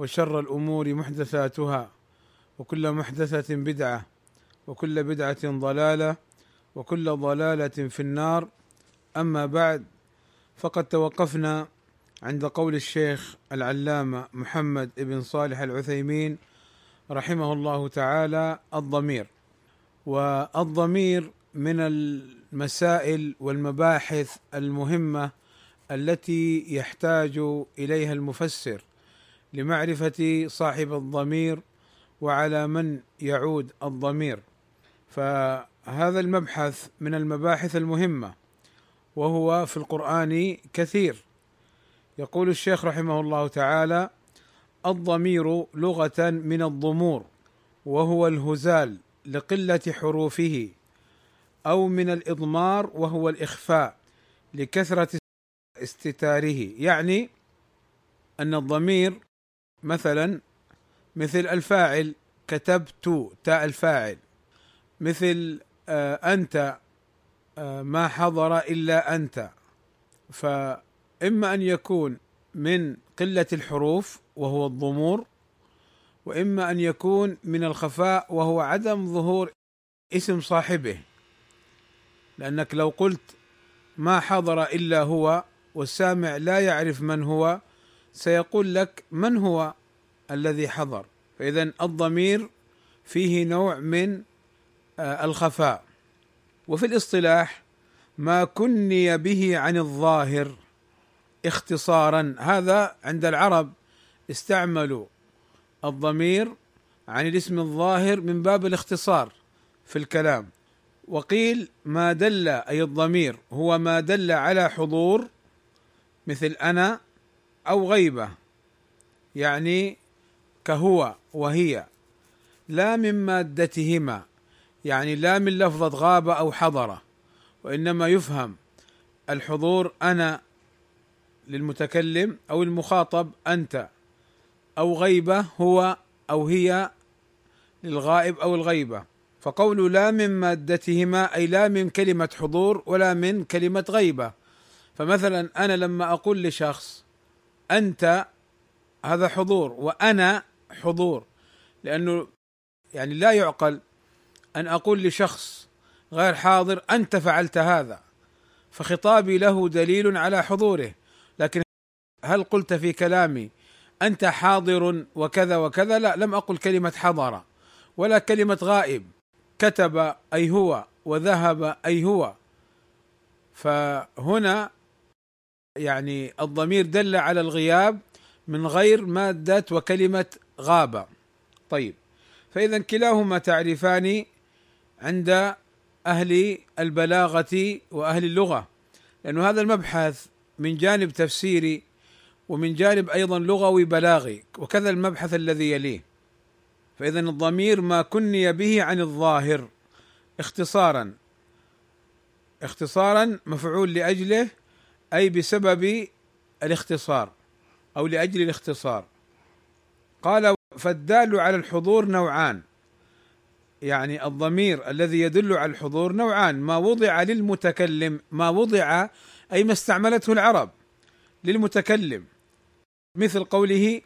وشر الأمور محدثاتها وكل محدثة بدعة وكل بدعة ضلالة وكل ضلالة في النار. أما بعد فقد توقفنا عند قول الشيخ العلامة محمد بن صالح العثيمين رحمه الله تعالى الضمير. والضمير من المسائل والمباحث المهمة التي يحتاج إليها المفسر. لمعرفة صاحب الضمير وعلى من يعود الضمير. فهذا المبحث من المباحث المهمة وهو في القرآن كثير. يقول الشيخ رحمه الله تعالى الضمير لغة من الضمور وهو الهزال لقلة حروفه أو من الإضمار وهو الإخفاء لكثرة استتاره. يعني أن الضمير مثلا مثل الفاعل كتبت تاء الفاعل. مثل آه أنت آه ما حضر إلا أنت. فإما أن يكون من قلة الحروف وهو الضمور وإما أن يكون من الخفاء وهو عدم ظهور اسم صاحبه. لأنك لو قلت ما حضر إلا هو والسامع لا يعرف من هو سيقول لك من هو الذي حضر؟ فاذا الضمير فيه نوع من الخفاء. وفي الاصطلاح ما كني به عن الظاهر اختصارا. هذا عند العرب استعملوا الضمير عن الاسم الظاهر من باب الاختصار في الكلام. وقيل ما دل أي الضمير هو ما دل على حضور مثل أنا أو غيبة يعني كهو وهي لا من مادتهما يعني لا من لفظة غاب أو حضر وإنما يفهم الحضور أنا للمتكلم أو المخاطب أنت أو غيبة هو أو هي للغائب أو الغيبة. فقول لا من مادتهما أي لا من كلمة حضور ولا من كلمة غيبة. فمثلا أنا لما أقول لشخص أنت هذا حضور وأنا حضور. لأنه يعني لا يعقل أن أقول لشخص غير حاضر أنت فعلت هذا. فخطابي له دليل على حضوره. لكن هل قلت في كلامي أنت حاضر وكذا وكذا؟ لا لم أقل كلمة حضر ولا كلمة غائب. كتب أي هو وذهب أي هو. فهنا يعني الضمير دل على الغياب من غير مادة وكلمة غاب. طيب. فإذا كلاهما تعريفان عند أهل البلاغة وأهل اللغة لأن هذا المبحث من جانب تفسيري ومن جانب أيضا لغوي بلاغي وكذا المبحث الذي يليه. فإذا الضمير ما كني به عن الظاهر اختصارا اختصارا مفعول لأجله أي بسبب الاختصار أو لأجل الاختصار. قال فالدال على الحضور نوعان. يعني الضمير الذي يدل على الحضور نوعان. ما وضع للمتكلم ما وضع أي ما استعملته العرب للمتكلم. مثل قوله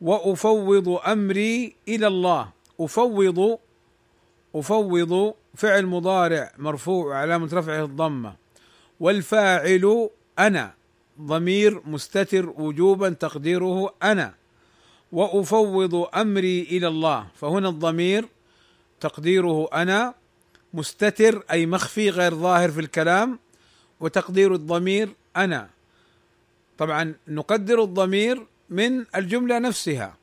وأفوض أمري إلى الله. أفوض أفوض فعل مضارع مرفوع علامة رفعه الضمة. والفاعل أنا. ضمير مستتر وجوبا تقديره أنا. وأفوض أمري إلى الله. فهنا الضمير تقديره أنا. مستتر أي مخفي غير ظاهر في الكلام. وتقدير الضمير أنا. طبعا نقدر الضمير من الجملة نفسها.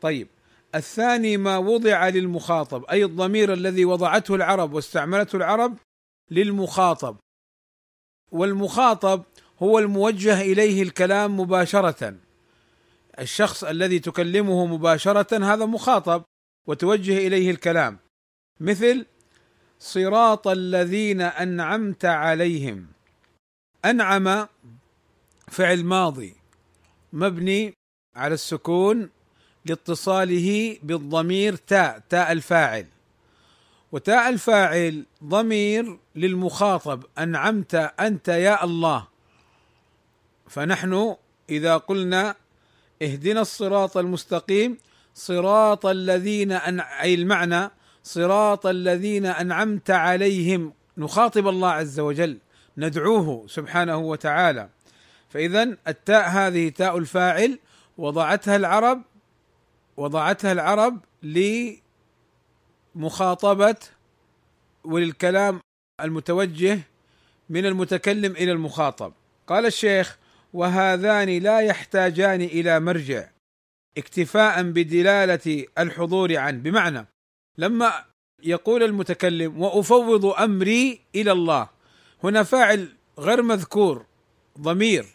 طيب الثاني ما وضع للمخاطب أي الضمير الذي وضعته العرب واستعملته العرب للمخاطب. والمخاطب هو الموجه إليه الكلام مباشرة. الشخص الذي تكلمه مباشرة هذا مخاطب وتوجه إليه الكلام. مثل صراط الذين أنعمت عليهم. أنعم فعل ماضي مبني على السكون لاتصاله بالضمير تاء تاء الفاعل. وتاء الفاعل ضمير للمخاطب أنعمت أنت يا الله. فنحن إذا قلنا اهدنا الصراط المستقيم صراط الذين أن... أي المعنى صراط الذين أنعمت عليهم نخاطب الله عز وجل ندعوه سبحانه وتعالى. فاذا التاء هذه تاء الفاعل وضعتها العرب وضعتها العرب لمخاطبة وللكلام المتوجه من المتكلم إلى المخاطب. قال الشيخ وهذان لا يحتاجان إلى مرجع اكتفاء بدلالة الحضور عنه. بمعنى لما يقول المتكلم وأفوض أمري إلى الله. هنا فاعل غير مذكور ضمير.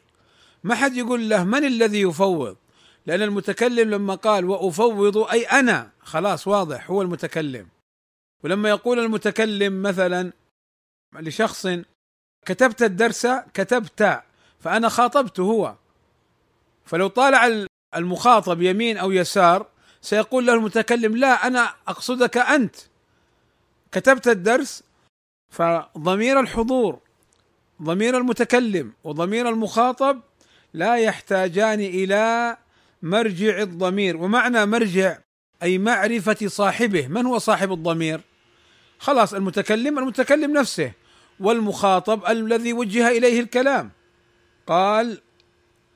ما حد يقول له من الذي يفوض؟ لأن المتكلم لما قال وأفوض أي أنا خلاص واضح هو المتكلم. ولما يقول المتكلم مثلا لشخص كتبت الدرس كتبت فأنا خاطبته هو. فلو طالع المخاطب يمين أو يسار سيقول له المتكلم لا أنا أقصدك أنت. كتبت الدرس فضمير الحضور ضمير المتكلم وضمير المخاطب لا يحتاجان إلى مرجع الضمير. ومعنى مرجع أي معرفة صاحبه. من هو صاحب الضمير؟ خلاص المتكلم المتكلم نفسه والمخاطب الذي وجه إليه الكلام. قال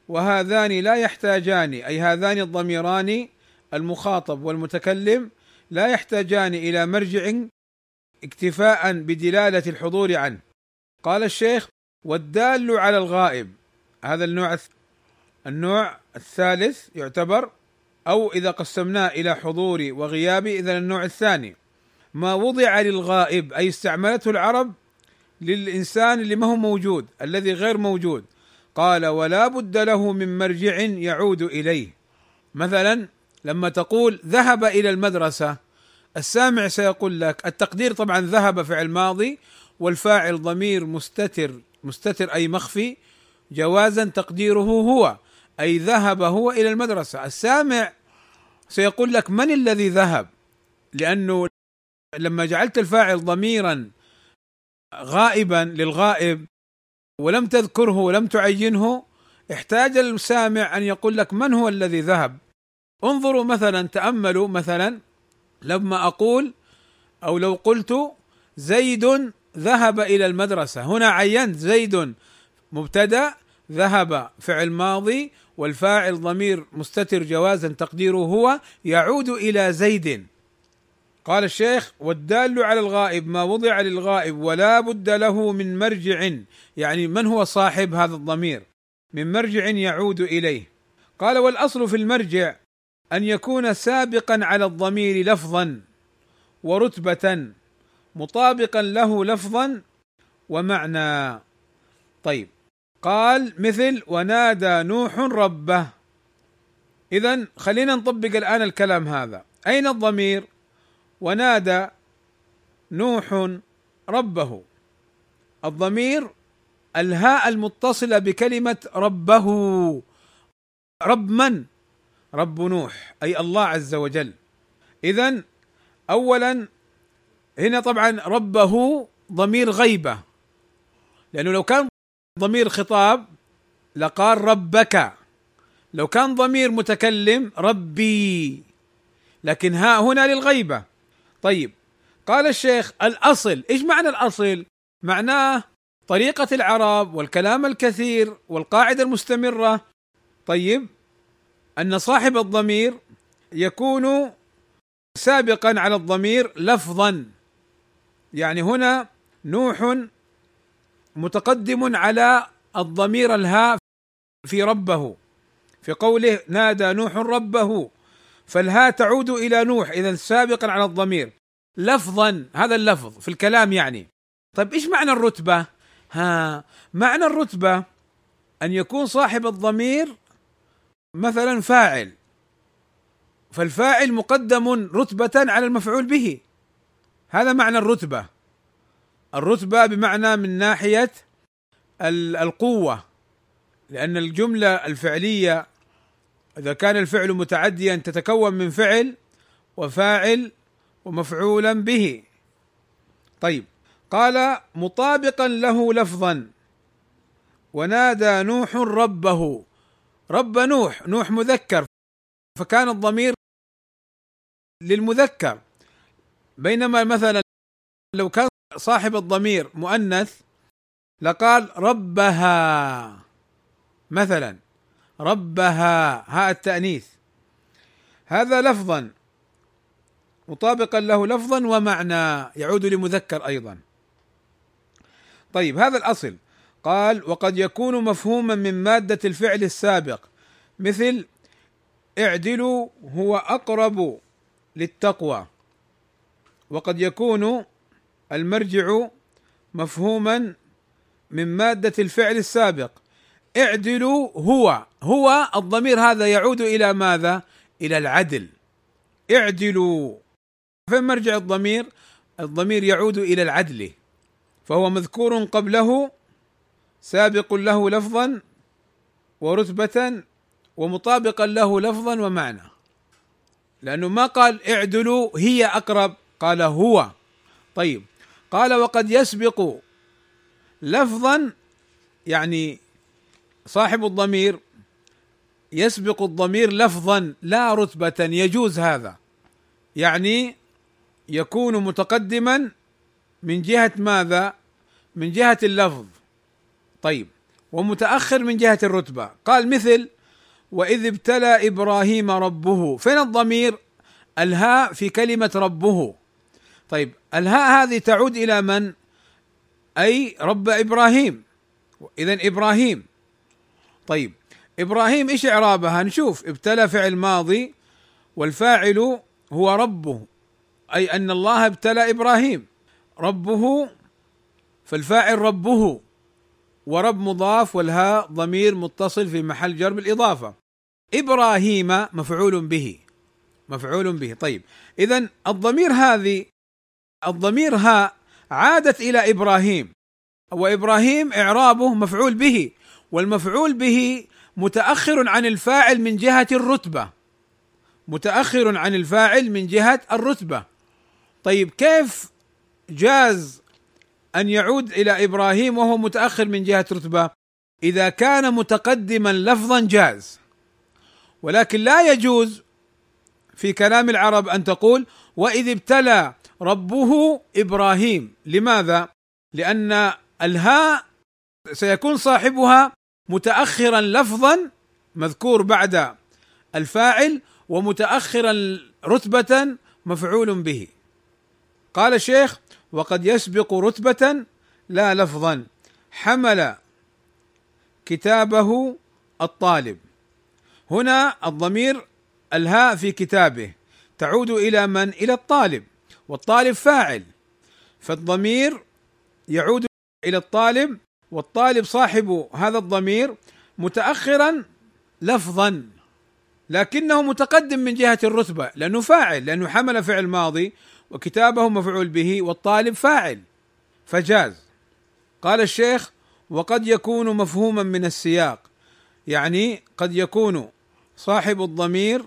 وهذان لا يحتاجان أي هذان الضميران المخاطب والمتكلم لا يحتاجان إلى مرجع اكتفاء بدلالة الحضور عنه. قال الشيخ والدال على الغائب هذا النوع النوع الثالث يعتبر أو إذا قسمناه إلى حضوري وغيابي إذا النوع الثاني. ما وضع للغائب أي استعملته العرب للإنسان اللي ما هو موجود الذي غير موجود. قال ولا بد له من مرجع يعود إليه. مثلا لما تقول ذهب إلى المدرسة السامع سيقول لك التقدير طبعا ذهب فعل ماضي والفاعل ضمير مستتر مستتر أي مخفي جوازا تقديره هو أي ذهب هو إلى المدرسة. السامع سيقول لك من الذي ذهب؟ لأنه لما جعلت الفاعل ضميرا غائبا للغائب ولم تذكره ولم تعينه احتاج السامع أن يقول لك من هو الذي ذهب. انظروا مثلا تأملوا مثلا لما أقول أو لو قلت زيد ذهب إلى المدرسة. هنا عينت زيد مبتدأ ذهب فعل ماضي والفاعل ضمير مستتر جوازا تقديره هو يعود إلى زيد. قال الشيخ والدال على الغائب ما وضع للغائب ولا بد له من مرجع يعني من هو صاحب هذا الضمير؟ من مرجع يعود إليه. قال والأصل في المرجع أن يكون سابقا على الضمير لفظا ورتبة مطابقا له لفظا ومعنى. طيب. قال مثل ونادى نوح ربه. اذا خلينا نطبق الآن الكلام هذا. أين الضمير؟ ونادى نوح ربه. الضمير الهاء المتصله بكلمة ربه. رب من؟ رب نوح أي الله عز وجل. اذا اولا هنا طبعا ربه ضمير غيبة. لأنه لو كان ضمير خطاب لقال ربك. لو كان ضمير متكلم ربي. لكن ها هنا للغيبة. طيب قال الشيخ الأصل إيش معنى الأصل؟ معناه طريقة العرب والكلام الكثير والقاعدة المستمرة. طيب أن صاحب الضمير يكون سابقا على الضمير لفظا. يعني هنا نوح متقدم على الضمير الهاء في ربه. في قوله نادى نوح ربه. فالهاء تعود إلى نوح إذا سابقا على الضمير. لفظا هذا اللفظ في الكلام يعني. طيب إيش معنى الرتبة؟ ها معنى الرتبة أن يكون صاحب الضمير مثلا فاعل. فالفاعل مقدم رتبة على المفعول به. هذا معنى الرتبة. الرتبة بمعنى من ناحية القوة. لأن الجملة الفعلية إذا كان الفعل متعديا تتكون من فعل وفاعل ومفعولا به. طيب قال مطابقا له لفظا. ونادى نوح ربه. رب نوح نوح مذكر. فكان الضمير للمذكر. بينما مثلا لو كان صاحب الضمير مؤنث لقال ربها مثلا. ربها. هاء التأنيث. هذا لفظا مطابقا له لفظا ومعنى يعود لمذكر أيضا. طيب هذا الأصل. قال وقد يكون مفهوما من مادة الفعل السابق. مثل اعدلوا هو أقرب للتقوى. وقد يكون المرجع مفهوما من مادة الفعل السابق. اعدلوا هو. هو الضمير هذا يعود إلى ماذا؟ إلى العدل. اعدلوا. فين مرجع الضمير؟ الضمير يعود إلى العدل. فهو مذكور قبله سابق له لفظا ورتبة ومطابقا له لفظا ومعنى. لأنه ما قال اعدلوا هي أقرب قال هو. طيب قال وقد يسبق لفظا يعني صاحب الضمير يسبق الضمير لفظا لا رتبة يجوز هذا. يعني يكون متقدما من جهة ماذا؟ من جهة اللفظ. طيب ومتأخر من جهة الرتبة. قال مثل وإذ ابتلى إبراهيم ربه. فين الضمير؟ الهاء في كلمة ربه. طيب الهاء هذه تعود إلى من؟ أي رب إبراهيم. إذا إبراهيم. طيب. إبراهيم إيش إعرابها؟ نشوف. ابتلى فعل ماضي والفاعل هو ربه أي أن الله ابتلى إبراهيم. ربه فالفاعل ربه ورب مضاف والهاء ضمير متصل في محل جر بالإضافة. إبراهيم مفعول به مفعول به. طيب. اذا الضمير هذه الضمير ها عادت إلى إبراهيم وإبراهيم إعرابه مفعول به. والمفعول به متأخر عن الفاعل من جهة الرتبة. متأخر عن الفاعل من جهة الرتبة. طيب كيف جاز أن يعود إلى إبراهيم وهو متأخر من جهة رتبة؟ إذا كان متقدما لفظا جاز. ولكن لا يجوز في كلام العرب أن تقول وإذ ابتلى ربه إبراهيم. لماذا؟ لأن الهاء سيكون صاحبها متاخرا لفظا مذكور بعد الفاعل ومتاخرا رتبة مفعول به. قال الشيخ وقد يسبق رتبة لا لفظا حمل كتابه الطالب. هنا الضمير الهاء في كتابه تعود إلى من؟ إلى الطالب والطالب فاعل. فالضمير يعود إلى الطالب والطالب صاحب هذا الضمير متاخرا لفظا لكنه متقدم من جهة الرتبة لأنه فاعل لأنه حمل فعل ماضي وكتابه مفعول به والطالب فاعل فجاز. قال الشيخ وقد يكون مفهوما من السياق يعني قد يكون صاحب الضمير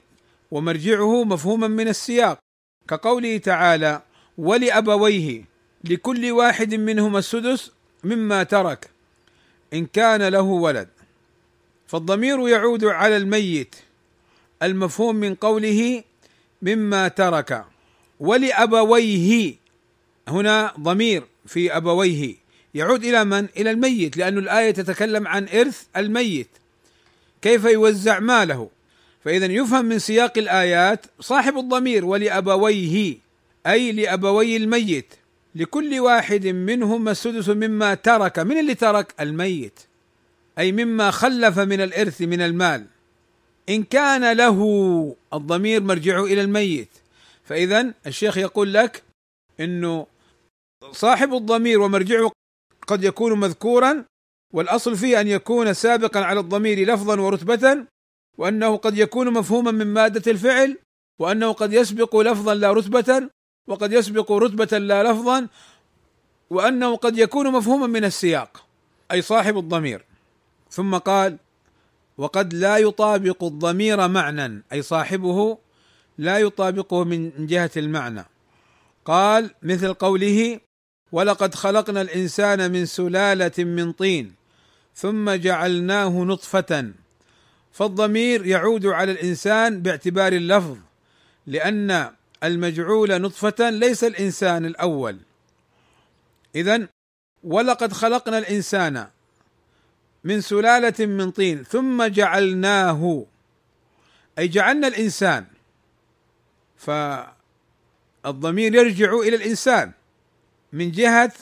ومرجعه مفهوما من السياق. كقوله تعالى ولأبويه لكل واحد منهما السدس مما ترك إن كان له ولد. فالضمير يعود على الميت المفهوم من قوله مما ترك ولأبويه. هنا ضمير في أبويه. يعود إلى من؟ إلى الميت لأن الآية تتكلم عن إرث الميت. كيف يوزع ماله؟ فإذا يفهم من سياق الآيات صاحب الضمير ولأبويه أي لأبوي الميت. لكل واحد منهما السدس مما ترك. من اللي ترك؟ الميت. أي مما خلف من الإرث من المال. إن كان له الضمير مرجعه إلى الميت. فإذا الشيخ يقول لك إنه صاحب الضمير ومرجعه قد يكون مذكورا والأصل فيه أن يكون سابقا على الضمير لفظا ورتبه وأنه قد يكون مفهوما من مادة الفعل وأنه قد يسبق لفظا لا رتبه وقد يسبق رتبة لا لفظا وأنه قد يكون مفهوما من السياق أي صاحب الضمير. ثم قال وقد لا يطابق الضمير معنى أي صاحبه لا يطابقه من جهة المعنى. قال مثل قوله ولقد خلقنا الإنسان من سلالة من طين ثم جعلناه نطفة. فالضمير يعود على الإنسان باعتبار اللفظ لأن المجعول نطفة ليس الإنسان الأول. اذا ولقد خلقنا الإنسان من سلالة من طين ثم جعلناه أي جعلنا الإنسان فالضمير يرجع إلى الإنسان من جهة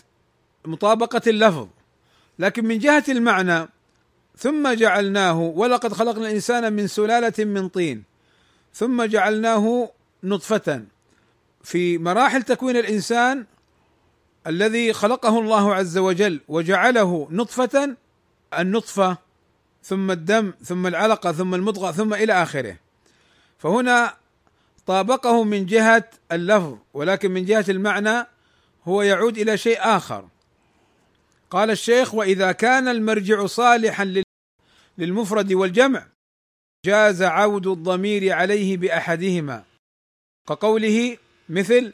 مطابقة اللفظ. لكن من جهة المعنى ثم جعلناه ولقد خلقنا الإنسان من سلالة من طين ثم جعلناه نطفة. في مراحل تكوين الإنسان الذي خلقه الله عز وجل وجعله نطفة النطفة ثم الدم ثم العلقة ثم المضغة ثم إلى آخره. فهنا طابقه من جهة اللفظ ولكن من جهة المعنى هو يعود إلى شيء آخر. قال الشيخ وإذا كان المرجع صالحا للمفرد والجمع جاز عود الضمير عليه بأحدهما. كقوله مثل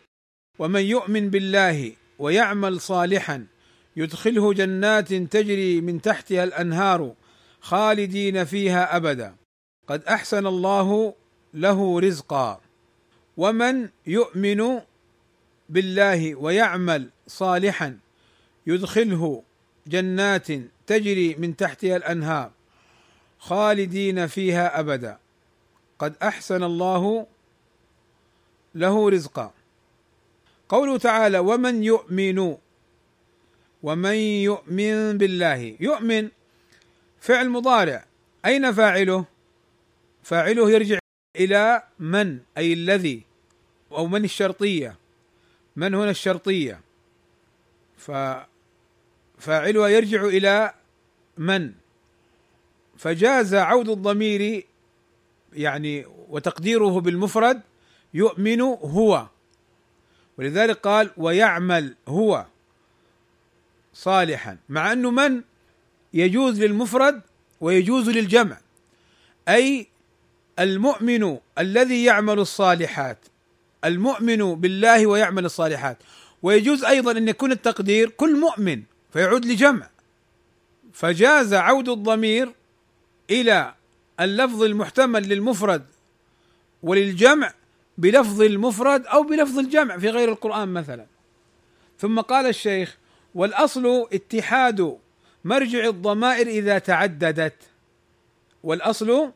ومن يؤمن بالله ويعمل صالحا يدخله جنات تجري من تحتها الأنهار خالدين فيها أبدا. قد أحسن الله له رزقا. ومن يؤمن بالله ويعمل صالحا يدخله جنات تجري من تحتها الأنهار خالدين فيها أبدا. قد أحسن الله له رزقا قوله تعالى ومن يؤمن ومن يؤمن بالله. يؤمن فعل مضارع. أين فاعله؟ فاعله يرجع إلى من؟ أي الذي؟ أو من الشرطية. من هنا الشرطية؟ ففاعلها يرجع إلى من؟ فجاز عود الضمير يعني وتقديره بالمفرد يؤمن هو. ولذلك قال ويعمل هو صالحا. مع أنه من يجوز للمفرد ويجوز للجمع. أي المؤمن الذي يعمل الصالحات. المؤمن بالله ويعمل الصالحات. ويجوز أيضا أن يكون التقدير كل مؤمن فيعود لجمع. فجاز عود الضمير إلى اللفظ المحتمل للمفرد وللجمع بلفظ المفرد أو بلفظ الجمع في غير القرآن مثلا. ثم قال الشيخ والأصل اتحاد مرجع الضمائر إذا تعددت. والأصل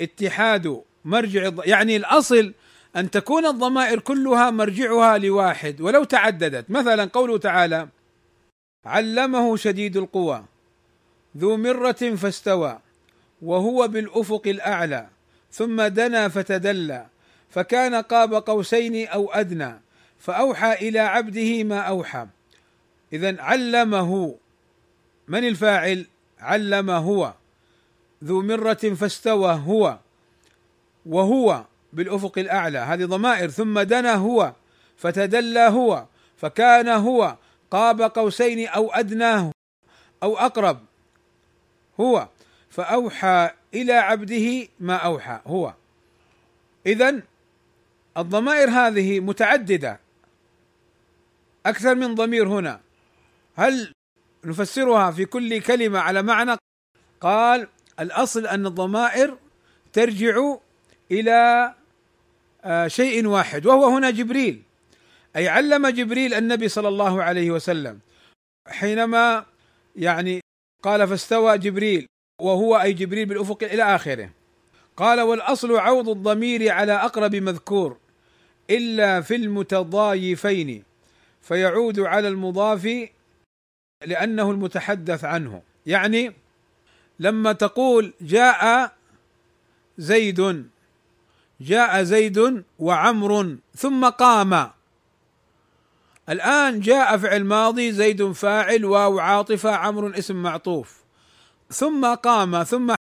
اتحاد مرجع. يعني الأصل أن تكون الضمائر كلها مرجعها لواحد ولو تعددت. مثلا قوله تعالى علمه شديد القوى ذو مرة فاستوى وهو بالأفق الأعلى ثم دنا فتدلى. فكان قاب قوسين أو أدنى فأوحى إلى عبده ما أوحى. اذا علمه من الفاعل علم هو؟ ذو مرة فاستوى هو وهو بالأفق الأعلى. هذه ضمائر ثم دنا هو فتدلى هو فكان هو قاب قوسين أو ادناه أو أقرب هو. فأوحى إلى عبده ما أوحى هو. اذا الضمائر هذه متعددة. أكثر من ضمير هنا. هل نفسرها في كل كلمة على معنى؟ قال الأصل أن الضمائر ترجع إلى آه، شيء واحد وهو هنا جبريل. أي علم جبريل النبي صلى الله عليه وسلم. حينما يعني قال فاستوى جبريل وهو أي جبريل بالأفق إلى آخره. قال والأصل عوض الضمير على أقرب مذكور. إلا في المتضايفين فيعود على المضاف لأنه المتحدث عنه. يعني لما تقول جاء زيد جاء زيد وعمر ثم قام. الآن جاء فعل ماضي زيد فاعل واو عاطفة عمرو اسم معطوف. ثم قام ثم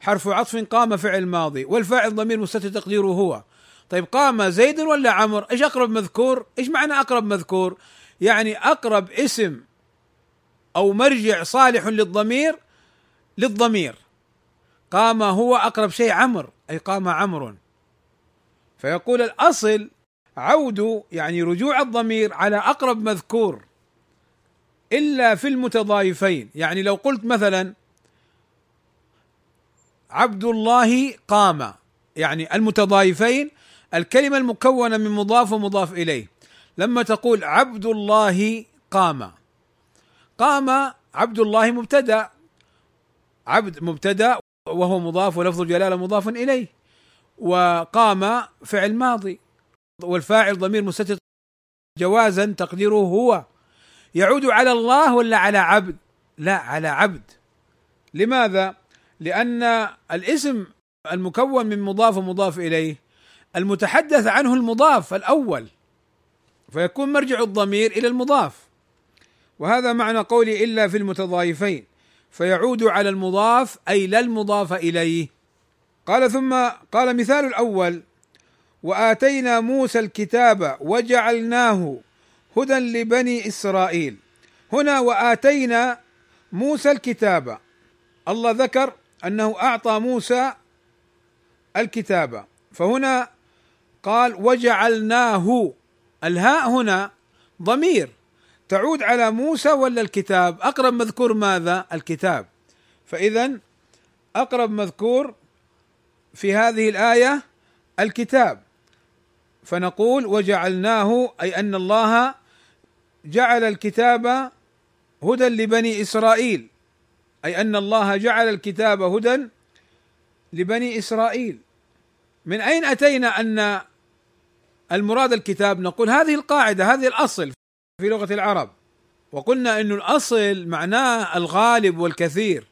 حرف عطف قام فعل ماضي والفاعل ضمير مستتر تقديره هو. طيب قام زيد ولا عمر إيش أقرب مذكور؟ إيش معنى أقرب مذكور؟ يعني أقرب اسم أو مرجع صالح للضمير للضمير. قام هو أقرب شيء عمر أي قام عمرو. فيقول الأصل عود يعني رجوع الضمير على أقرب مذكور إلا في المتضايفين. يعني لو قلت مثلا عبد الله قام يعني المتضايفين الكلمة المكونة من مضاف ومضاف إليه. لما تقول عبد الله قام. قام عبد الله مبتدأ. عبد مبتدأ وهو مضاف ولفظ الجلالة مضاف إليه. وقام فعل ماضي. والفاعل ضمير مستتر جوازا تقديره هو. يعود على الله ولا على عبد؟ لا على عبد. لماذا؟ لأن الاسم المكون من مضاف ومضاف إليه المتحدث عنه المضاف الأول فيكون مرجع الضمير إلى المضاف. وهذا معنى قولي إلا في المتضايفين فيعود على المضاف أي لا المضاف إليه. قال ثم قال مثال الأول وآتينا موسى الكتاب وجعلناه هدى لبني إسرائيل. هنا وآتينا موسى الكتاب الله ذكر أنه أعطى موسى الكتاب. فهنا قال وجعلناه. الهاء هنا ضمير. تعود على موسى ولا الكتاب؟ أقرب مذكور ماذا؟ الكتاب. فاذا أقرب مذكور في هذه الآية الكتاب. فنقول وجعلناه أي أن الله جعل الكتاب هدى لبني إسرائيل. أي أن الله جعل الكتاب هدى لبني إسرائيل. من أين أتينا أن المراد الكتاب نقول هذه القاعدة هذه الأصل في لغة العرب. وقلنا إنه الأصل معناه الغالب والكثير.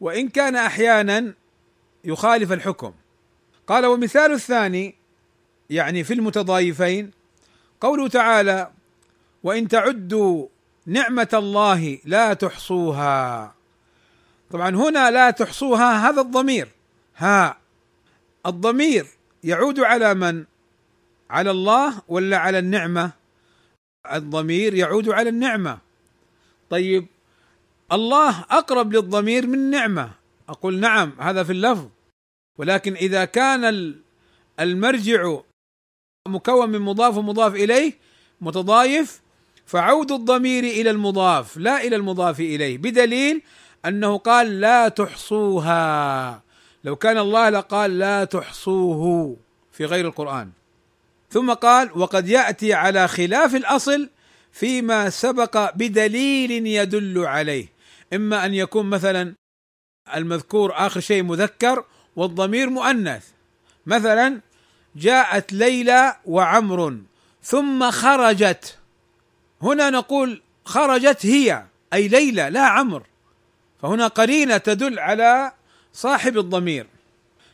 وإن كان أحيانا يخالف الحكم. قال ومثال الثاني يعني في المتضايفين قوله تعالى وإن تعدوا نعمة الله لا تحصوها. طبعا هنا لا تحصوها هذا الضمير. ها الضمير يعود على من؟ على الله ولا على النعمة؟ الضمير يعود على النعمة. طيب الله أقرب للضمير من نعمة. أقول نعم هذا في اللفظ. ولكن إذا كان المرجع مكون من مضاف ومضاف إليه متضايف فعود الضمير إلى المضاف لا إلى المضاف إليه بدليل أنه قال لا تحصوها. لو كان الله لقال لا تحصوه في غير القرآن. ثم قال وقد يأتي على خلاف الأصل فيما سبق بدليل يدل عليه. إما أن يكون مثلا المذكور آخر شيء مذكر والضمير مؤنث. مثلا جاءت ليلى وعمر ثم خرجت. هنا نقول خرجت هي أي ليلى لا عمر. فهنا قرينة تدل على صاحب الضمير.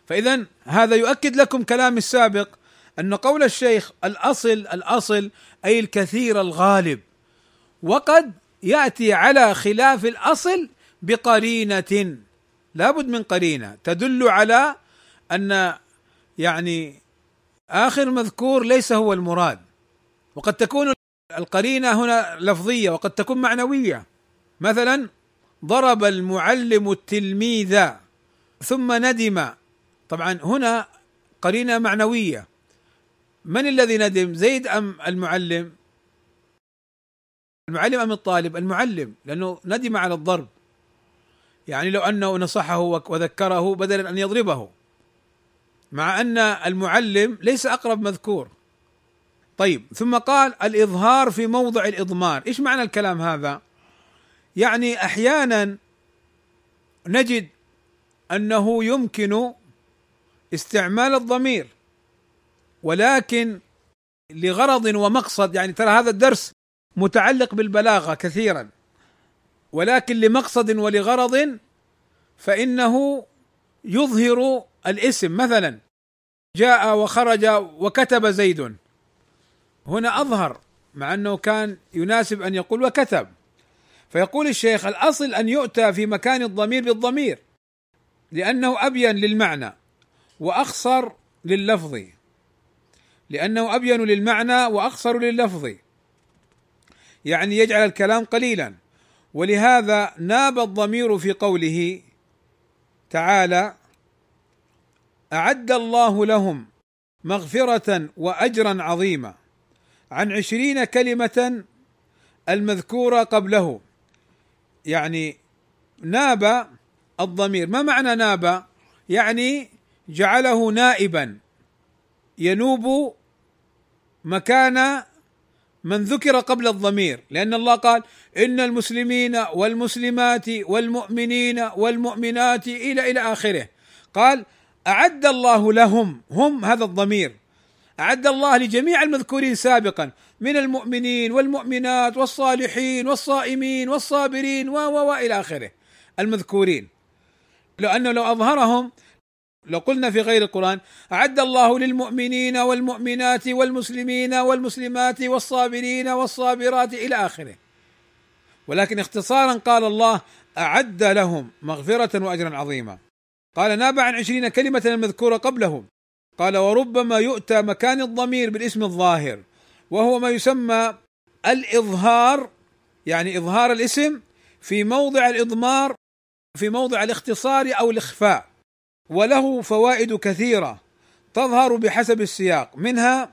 فاذا هذا يؤكد لكم كلامي السابق. أن قول الشيخ الأصل الأصل أي الكثير الغالب وقد يأتي على خلاف الأصل بقرينة لابد من قرينة تدل على أن يعني آخر مذكور ليس هو المراد وقد تكون القرينة هنا لفظية وقد تكون معنوية. مثلا ضرب المعلم التلميذ ثم ندم طبعا هنا قرينة معنوية. من الذي ندم؟ زيد أم المعلم؟ المعلم أم الطالب؟ المعلم لأنه ندم على الضرب. يعني لو أنه نصحه وذكره بدلا أن يضربه. مع أن المعلم ليس أقرب مذكور. طيب ثم قال الإظهار في موضع الإضمار. إيش معنى الكلام هذا؟ يعني أحيانا نجد أنه يمكن استعمال الضمير. ولكن لغرض ومقصد يعني ترى هذا الدرس متعلق بالبلاغة كثيرا ولكن لمقصد ولغرض فإنه يظهر الاسم. مثلا جاء وخرج وكتب زيد. هنا أظهر مع أنه كان يناسب أن يقول وكتب. فيقول الشيخ الأصل أن يؤتى في مكان الضمير بالضمير لأنه أبين للمعنى واخصر لللفظ. لأنه أبين للمعنى وأخصر لللفظ. يعني يجعل الكلام قليلا. ولهذا ناب الضمير في قوله تعالى أعد الله لهم مغفرة واجرا عظيما. عن عشرين كلمة المذكورة قبله. يعني ناب الضمير. ما معنى ناب؟ يعني جعله نائبا. ينوب مكان من ذكر قبل الضمير لأن الله قال إن المسلمين والمسلمات والمؤمنين والمؤمنات إلى إلى آخره. قال أعد الله لهم هم هذا الضمير. أعد الله لجميع المذكورين سابقا من المؤمنين والمؤمنات والصالحين والصائمين والصابرين و و إلى آخره المذكورين. لأنه لو أظهرهم لو قلنا في غير القرآن أعد الله للمؤمنين والمؤمنات والمسلمين والمسلمات والصابرين والصابرات إلى آخره. ولكن اختصارا قال الله أعد لهم مغفرة وأجرا عظيما. قال ناب عن عشرين كلمة المذكورة قبله قال وربما يؤتى مكان الضمير بالاسم الظاهر وهو ما يسمى الإظهار يعني إظهار الاسم في موضع الإضمار في موضع الاختصار أو الإخفاء. وله فوائد كثيرة تظهر بحسب السياق. منها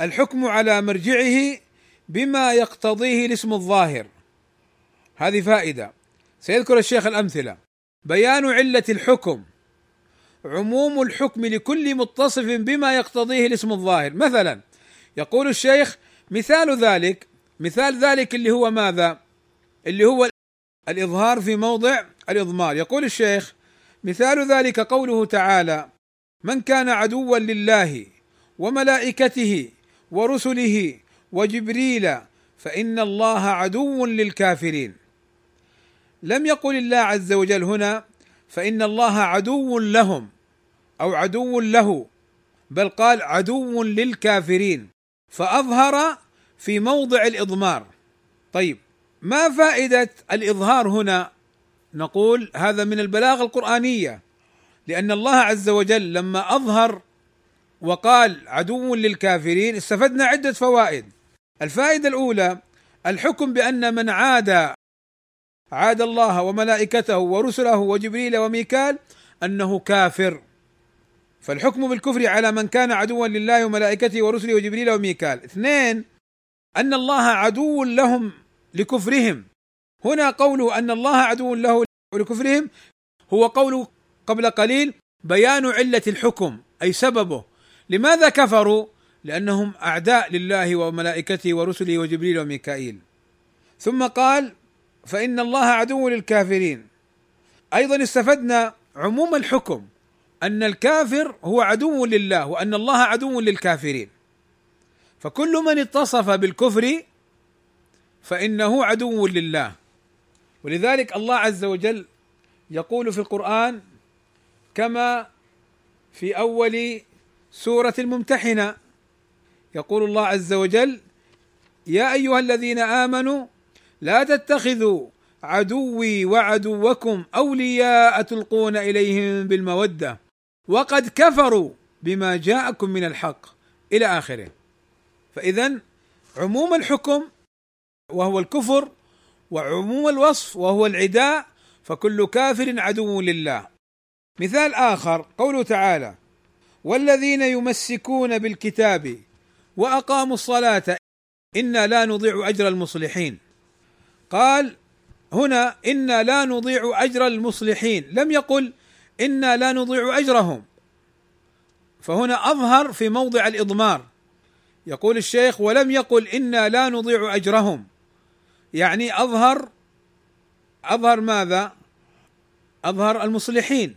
الحكم على مرجعه بما يقتضيه الاسم الظاهر. هذه فائدة. سيذكر الشيخ الأمثلة. بيان علة الحكم. عموم الحكم لكل متصف بما يقتضيه الاسم الظاهر. مثلا يقول الشيخ مثال ذلك مثال ذلك اللي هو ماذا؟ اللي هو الإظهار في موضع الإضمار. يقول الشيخ مثال ذلك قوله تعالى من كان عدوا لله وملائكته ورسله وجبريل فإن الله عدو للكافرين لم يقل الله عز وجل هنا فإن الله عدو لهم أو عدو له بل قال عدو للكافرين فأظهر في موضع الإضمار. طيب ما فائدة الإظهار هنا نقول هذا من البلاغه القرآنية لأن الله عز وجل لما أظهر وقال عدو للكافرين استفدنا عدة فوائد. الفائدة الأولى الحكم بأن من عاد عاد الله وملائكته ورسله وجبريل وميكال أنه كافر. فالحكم بالكفر على من كان عدوا لله وملائكته ورسله وجبريل وميكال. اثنين أن الله عدو لهم لكفرهم. هنا قوله أن الله عدو له ولكفرهم هو قوله قبل قليل بيان علة الحكم أي سببه. لماذا كفروا؟ لأنهم أعداء لله وملائكته ورسله وجبريل وميكائيل. ثم قال فإن الله عدو للكافرين. أيضا استفدنا عموم الحكم أن الكافر هو عدو لله وأن الله عدو للكافرين. فكل من اتصف بالكفر فإنه عدو لله. ولذلك الله عز وجل يقول في القرآن كما في أول سورة الممتحنة يقول الله عز وجل يا أيها الذين آمنوا لا تتخذوا عدوي وعدوكم أولياء تلقون إليهم بالمودة وقد كفروا بما جاءكم من الحق إلى آخره. فإذا عموم الحكم وهو الكفر وعموم الوصف وهو العداء فكل كافر عدو لله. مثال آخر قوله تعالى والذين يمسكون بالكتاب وأقاموا الصلاة إنا لا نضيع أجر المصلحين. قال هنا إنا لا نضيع أجر المصلحين. لم يقل إنا لا نضيع أجرهم. فهنا أظهر في موضع الإضمار. يقول الشيخ ولم يقل إنا لا نضيع أجرهم. يعني أظهر أظهر ماذا؟ أظهر المصلحين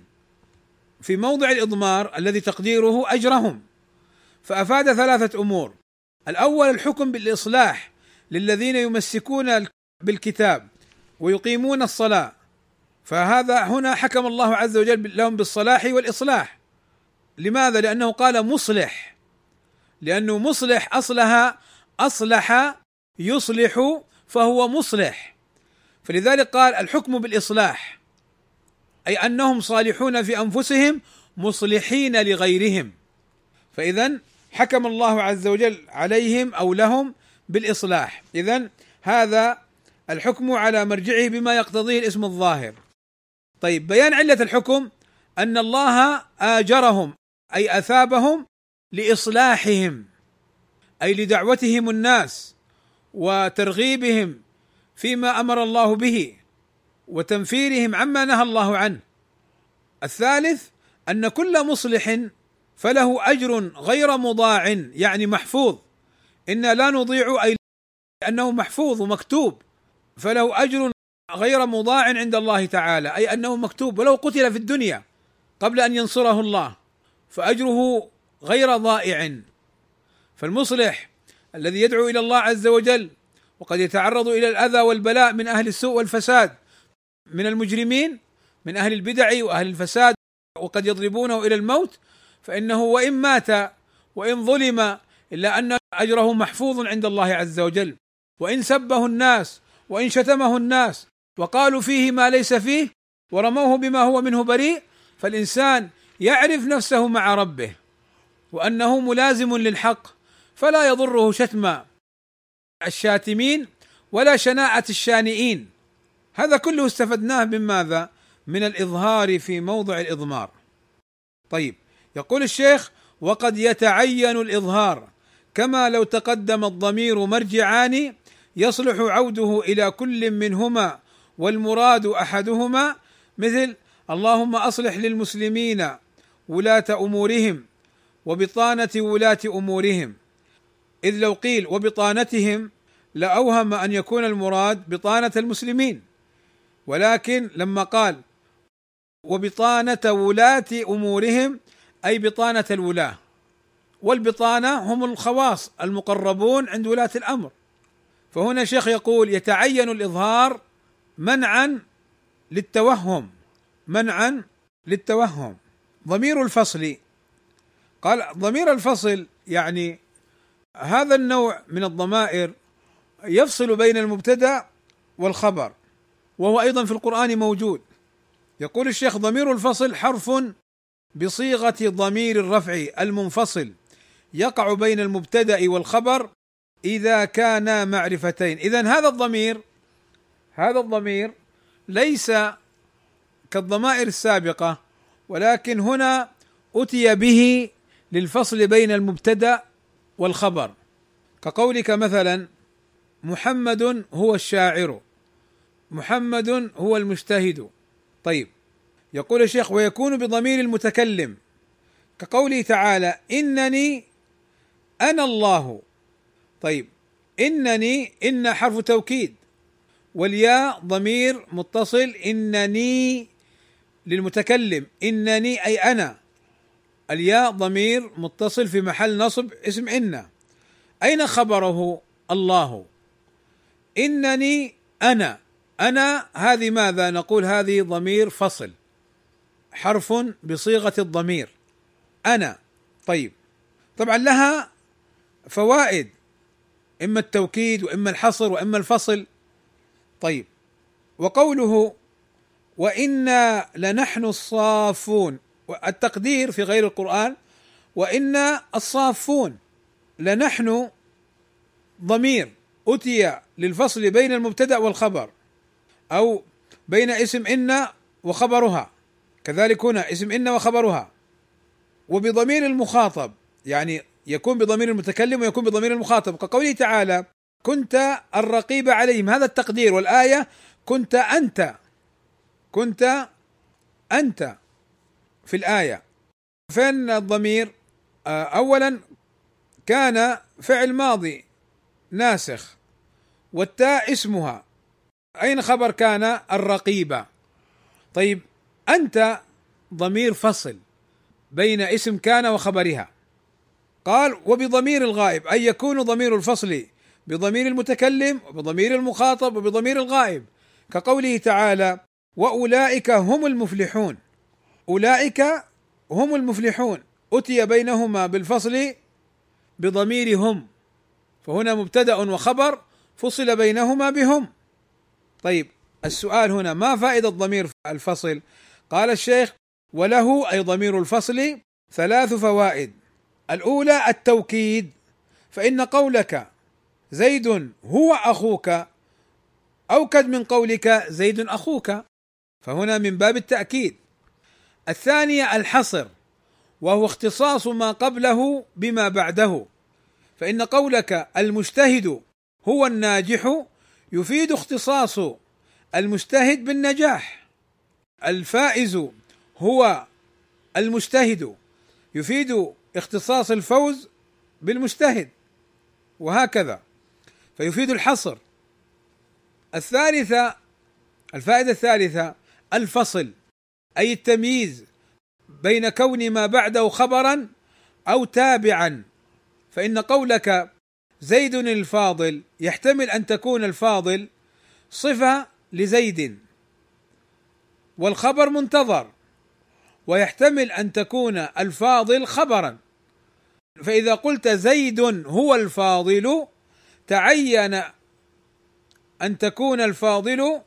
في موضع الإضمار الذي تقديره أجرهم. فأفاد ثلاثة أمور. الأول الحكم بالإصلاح للذين يمسكون بالكتاب ويقيمون الصلاة. فهذا هنا حكم الله عز وجل لهم بالصلاح والإصلاح. لماذا؟ لأنه قال مصلح. لأنه مصلح أصلها أصلح يصلح فهو مصلح. فلذلك قال الحكم بالإصلاح أي أنهم صالحون في أنفسهم مصلحين لغيرهم. فاذا حكم الله عز وجل عليهم أو لهم بالإصلاح. اذا هذا الحكم على مرجعه بما يقتضيه الاسم الظاهر. طيب بيان علة الحكم أن الله آجرهم أي أثابهم لإصلاحهم أي لدعوتهم الناس. وترغيبهم فيما أمر الله به وتنفيرهم عما نهى الله عنه. الثالث أن كل مصلح فله أجر غير مضاع يعني محفوظ. إنا لا نضيع أي انه محفوظ ومكتوب. فله أجر غير مضاع عند الله تعالى أي أنه مكتوب. ولو قتل في الدنيا قبل أن ينصره الله فأجره غير ضائع. فالمصلح الذي يدعو إلى الله عز وجل وقد يتعرض إلى الأذى والبلاء من أهل السوء والفساد. من المجرمين من أهل البدع وأهل الفساد وقد يضربونه إلى الموت فإنه وإن مات وإن ظلم إلا أن أجره محفوظ عند الله عز وجل. وإن سبه الناس وإن شتمه الناس وقالوا فيه ما ليس فيه ورموه بما هو منه بريء فالإنسان يعرف نفسه مع ربه وأنه ملازم للحق. فلا يضره شتم الشاتمين ولا شناعة الشانئين هذا كله استفدناه من ماذا؟ من الإظهار في موضع الإضمار. طيب يقول الشيخ: وقد يتعين الإظهار كما لو تقدم الضمير مرجعان يصلح عوده إلى كل منهما والمراد أحدهما مثل اللهم أصلح للمسلمين ولاة أمورهم وبطانة ولاة أمورهم إذ لو قيل وبطانتهم لأوهم أن يكون المراد بطانة المسلمين. ولكن لما قال وبطانة ولاة أمورهم أي بطانة الولاة. والبطانة هم الخواص المقربون عند ولاة الأمر. فهنا الشيخ يقول يتعين الإظهار منعا للتوهم منعا للتوهم. ضمير الفصل قال ضمير الفصل يعني هذا النوع من الضمائر يفصل بين المبتدأ والخبر وهو أيضا في القرآن موجود. يقول الشيخ ضمير الفصل حرف بصيغة ضمير الرفع المنفصل يقع بين المبتدأ والخبر إذا كانا معرفتين. اذا هذا الضمير هذا الضمير ليس كالضمائر السابقة ولكن هنا أتي به للفصل بين المبتدأ والخبر. كقولك مثلا محمد هو الشاعر محمد هو المجتهد. طيب يقول الشيخ ويكون بضمير المتكلم. كقوله تعالى إنني أنا الله. طيب إنني إن حرف توكيد. والياء ضمير متصل إنني للمتكلم. إنني أي أنا. الياء ضمير متصل في محل نصب اسم إن. أين خبره الله؟ إنني أنا. أنا هذه ماذا؟ نقول هذه ضمير فصل. حرف بصيغة الضمير. أنا. طيب. طبعا لها فوائد. إما التوكيد وإما الحصر وإما الفصل. طيب. وقوله وإنا لنحن الصافون. التقدير في غير القرآن وأنا الصافون لنحن ضمير أتي للفصل بين المبتدأ والخبر أو بين اسم إن وخبرها. كذلك هنا اسم إن وخبرها. وبضمير المخاطب يعني يكون بضمير المتكلم ويكون بضمير المخاطب. كقوله تعالى كنت الرقيب عليهم هذا التقدير والآية كنت أنت كنت أنت في الآية. فين الضمير آه، اولا كان فعل ماضي ناسخ والتاء اسمها. أين خبر كان؟ الرقيبة. طيب أنت ضمير فصل بين اسم كان وخبرها. قال وبضمير الغائب أي يكون ضمير الفصل بضمير المتكلم وبضمير المخاطب وبضمير الغائب. كقوله تعالى وأولئك هم المفلحون أولئك هم المفلحون. اتي بينهما بالفصل بضمير هم فهنا مبتدأ وخبر فصل بينهما بهم. طيب السؤال هنا ما فائدة ضمير الفصل؟ قال الشيخ وله أي ضمير الفصل ثلاث فوائد. الأولى التوكيد. فإن قولك زيد هو أخوك اوكد من قولك زيد أخوك. فهنا من باب التأكيد. الثانية الحصر وهو اختصاص ما قبله بما بعده. فإن قولك المجتهد هو الناجح يفيد اختصاص المجتهد بالنجاح. الفائز هو المجتهد يفيد اختصاص الفوز بالمجتهد وهكذا. فيفيد الحصر. الثالثة الفائدة الثالثة الفصل. أي التمييز بين كون ما بعده خبرا أو تابعا. فإن قولك زيد الفاضل يحتمل أن تكون الفاضل صفة لزيد والخبر منتظر ويحتمل أن تكون الفاضل خبرا. فإذا قلت زيد هو الفاضل تعين أن تكون الفاضل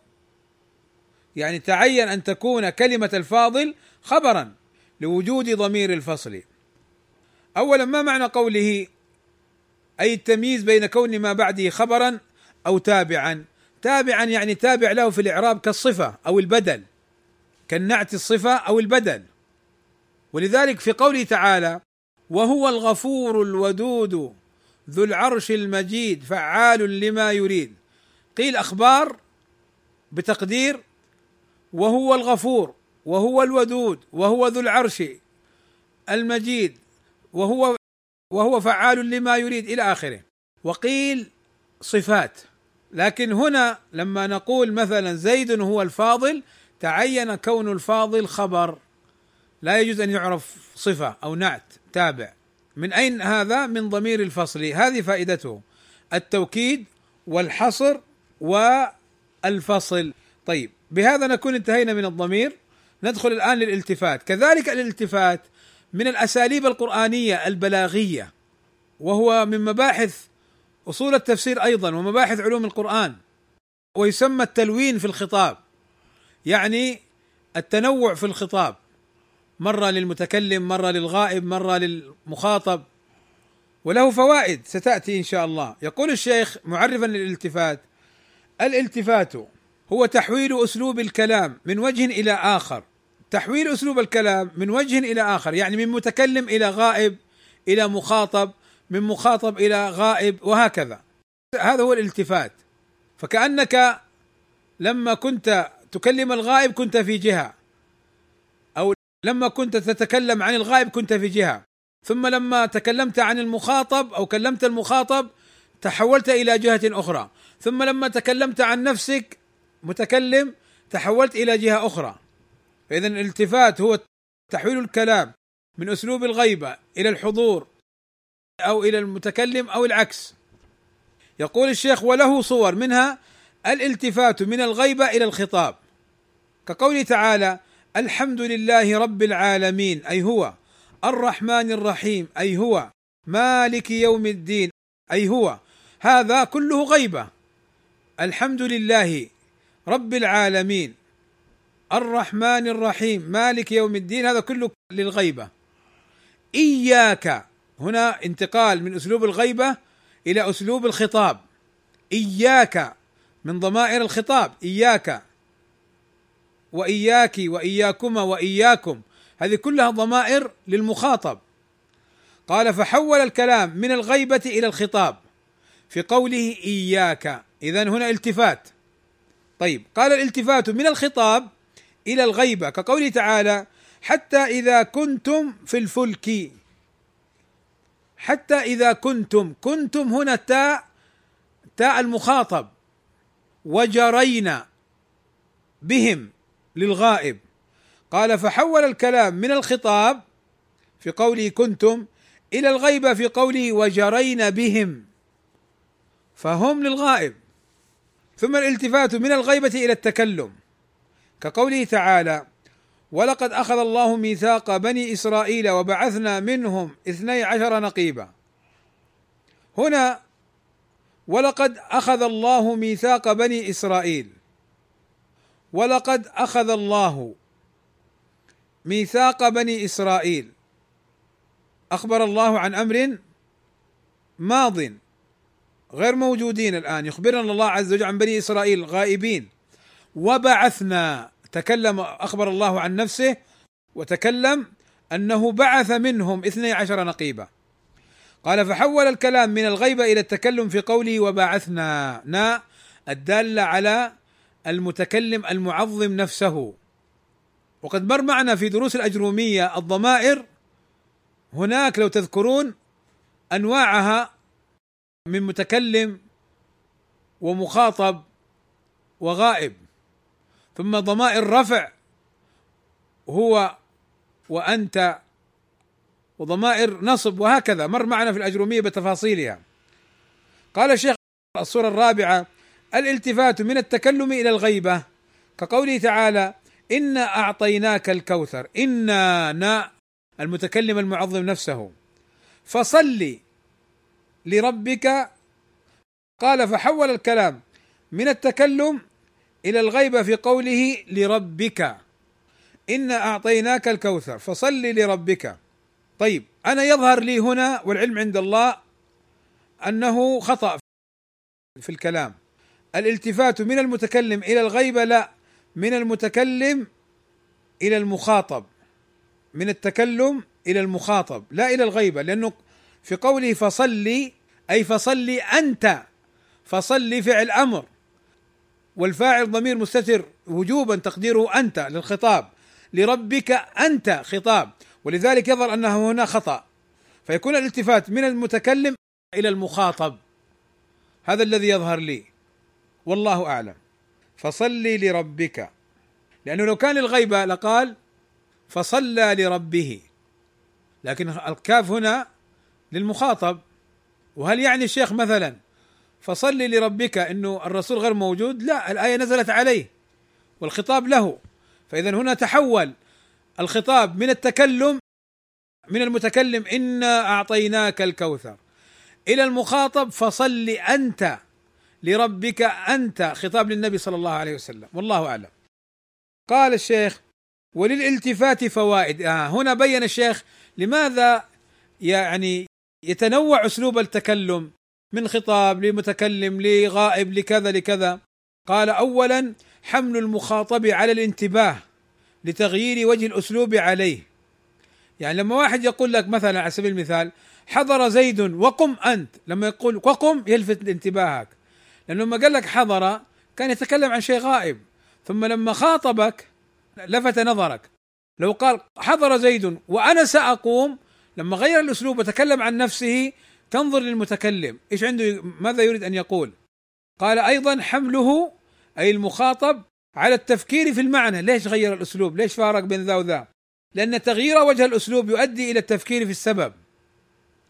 يعني تعين أن تكون كلمة الفاضل خبرا لوجود ضمير الفصل. اولا ما معنى قوله؟ أي التمييز بين كون ما بعده خبرا أو تابعا. تابعا يعني تابع له في الإعراب كالصفة أو البدل كالنعت الصفة أو البدل. ولذلك في قوله تعالى وهو الغفور الودود ذو العرش المجيد فعال لما يريد قيل أخبار بتقدير وهو الغفور وهو الودود وهو ذو العرش المجيد وهو وهو فعال لما يريد إلى آخره. وقيل صفات. لكن هنا لما نقول مثلا زيد هو الفاضل تعين كون الفاضل خبر. لا يجوز أن يعرف صفة أو نعت تابع. من أين هذا؟ من ضمير الفصل. هذه فائدته. التوكيد والحصر والفصل. طيب بهذا نكون انتهينا من الضمير. ندخل الآن للالتفات. كذلك الالتفات من الأساليب القرآنية البلاغية وهو من مباحث أصول التفسير أيضا ومباحث علوم القرآن ويسمى التلوين في الخطاب يعني التنوع في الخطاب. مرة للمتكلم مرة للغائب مرة للمخاطب. وله فوائد ستأتي إن شاء الله. يقول الشيخ معرفا للالتفات الالتفات هو تحويل أسلوب الكلام من وجه إلى آخر. تحويل أسلوب الكلام من وجه إلى آخر يعني من متكلم إلى غائب إلى مخاطب من مخاطب إلى غائب وهكذا. هذا هو الالتفات. فكأنك لما كنت تكلم الغائب كنت في جهة أو لما كنت تتكلم عن الغائب كنت في جهة. ثم لما تكلمت عن المخاطب أو كلمت المخاطب تحولت إلى جهة أخرى. ثم لما تكلمت عن نفسك متكلم تحولت إلى جهة أخرى. فاذا الالتفات هو تحويل الكلام من أسلوب الغيبة إلى الحضور أو إلى المتكلم أو العكس. يقول الشيخ وله صور منها الالتفات من الغيبة إلى الخطاب. كقوله تعالى الحمد لله رب العالمين أي هو الرحمن الرحيم أي هو مالك يوم الدين أي هو. هذا كله غيبة. الحمد لله رب العالمين الرحمن الرحيم مالك يوم الدين هذا كله للغيبة. إياك هنا انتقال من أسلوب الغيبة إلى أسلوب الخطاب. إياك من ضمائر الخطاب. إياك وإياك واياكما وإياكم. هذه كلها ضمائر للمخاطب. قال فحول الكلام من الغيبة إلى الخطاب في قوله إياك. اذا هنا التفات. طيب قال الالتفات من الخطاب إلى الغيبة كقوله تعالى حتى إذا كنتم في الفلك. حتى إذا كنتم كنتم هنا تاء تاء المخاطب. وجرينا بهم للغائب. قال فحول الكلام من الخطاب في قوله كنتم إلى الغيبة في قوله وجرين بهم. فهم للغائب. ثم الالتفات من الغيبة إلى التكلم. كقوله تعالى ولقد أخذ الله ميثاق بني إسرائيل وبعثنا منهم اثني عشر نقيبا. هنا ولقد أخذ الله ميثاق بني إسرائيل. ولقد أخذ الله ميثاق بني إسرائيل. أخبر الله عن أمر ماض. غير موجودين الآن. يخبرنا الله عز وجل عن بني إسرائيل غائبين. وبعثنا تكلم أخبر الله عن نفسه وتكلم أنه بعث منهم اثني عشر نقيبا. قال فحول الكلام من الغيبه إلى التكلم في قوله وبعثنا نا الدالة على المتكلم المعظم نفسه. وقد مر معنا في دروس الأجرومية الضمائر هناك لو تذكرون أنواعها من متكلم ومخاطب وغائب. ثم ضمائر رفع هو وأنت وضمائر نصب وهكذا. مر معنا في الأجرومية بتفاصيلها. قال الشيخ الصورة الرابعة الالتفات من التكلم إلى الغيبة. كقوله تعالى إنا أعطيناك الكوثر. إنا نا المتكلم المعظم نفسه. فصل لربك. قال فحول الكلام. من التكلم إلى الغيبه في قوله لربك. انا أعطيناك الكوثر فصل لربك. طيب أنا يظهر لي هنا والعلم عند الله أنه خطأ في الكلام. الالتفات من المتكلم إلى الغيبه لا من المتكلم إلى المخاطب. من التكلم إلى المخاطب لا إلى الغيبه لأنه في قوله فصلي أي فصلي أنت فصلي فعل أمر. والفاعل ضمير مستتر وجوبا تقديره أنت للخطاب. لربك أنت خطاب. ولذلك يظهر أنه هنا خطأ. فيكون الالتفات من المتكلم إلى المخاطب. هذا الذي يظهر لي. والله أعلم. فصلي لربك. لأنه لو كان الغيبه لقال فصلى لربه. لكن الكاف هنا للمخاطب. وهل يعني الشيخ مثلا فصلي لربك إنه الرسول غير موجود؟ لا الآية نزلت عليه والخطاب له. فاذا هنا تحول الخطاب من التكلم من المتكلم إنا أعطيناك الكوثر إلى المخاطب فصل أنت لربك أنت خطاب للنبي صلى الله عليه وسلم. والله أعلم. قال الشيخ وللالتفات فوائد. آه هنا بين الشيخ لماذا يعني يتنوع أسلوب التكلم من خطاب لمتكلم لغائب لكذا لكذا. قال اولا حمل المخاطب على الانتباه لتغيير وجه الأسلوب عليه. يعني لما واحد يقول لك مثلا على سبيل المثال حضر زيد وقم أنت لما يقول وقم يلفت انتباهك. لأنه لما قال لك حضر كان يتكلم عن شيء غائب. ثم لما خاطبك لفت نظرك. لو قال حضر زيد وأنا سأقوم لما غير الأسلوب وتكلم عن نفسه تنظر للمتكلم. إيش عنده ماذا يريد أن يقول؟ قال أيضا حمله أي المخاطب على التفكير في المعنى. ليش غير الأسلوب؟ ليش فارق بين ذا وذا؟ لأن تغيير وجه الأسلوب يؤدي إلى التفكير في السبب.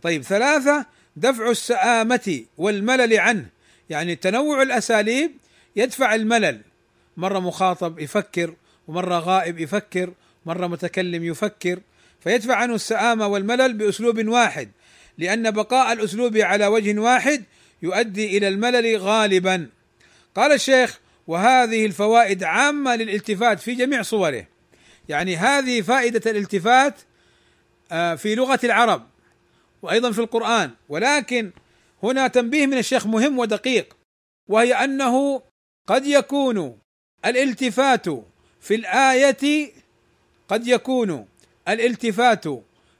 طيب ثلاثة دفع السآمة والملل عنه. يعني تنوع الأساليب يدفع الملل. مرة مخاطب يفكر ومرة غائب يفكر مرة متكلم يفكر. فيدفع عنه السآمة والملل بأسلوب واحد لأن بقاء الأسلوب على وجه واحد يؤدي إلى الملل غالبا. قال الشيخ وهذه الفوائد عامة للالتفات في جميع صوره. يعني هذه فائدة الالتفات آه، في لغة العرب وأيضا في القرآن. ولكن هنا تنبيه من الشيخ مهم ودقيق وهي أنه قد يكون الالتفات في الآية قد يكون الالتفات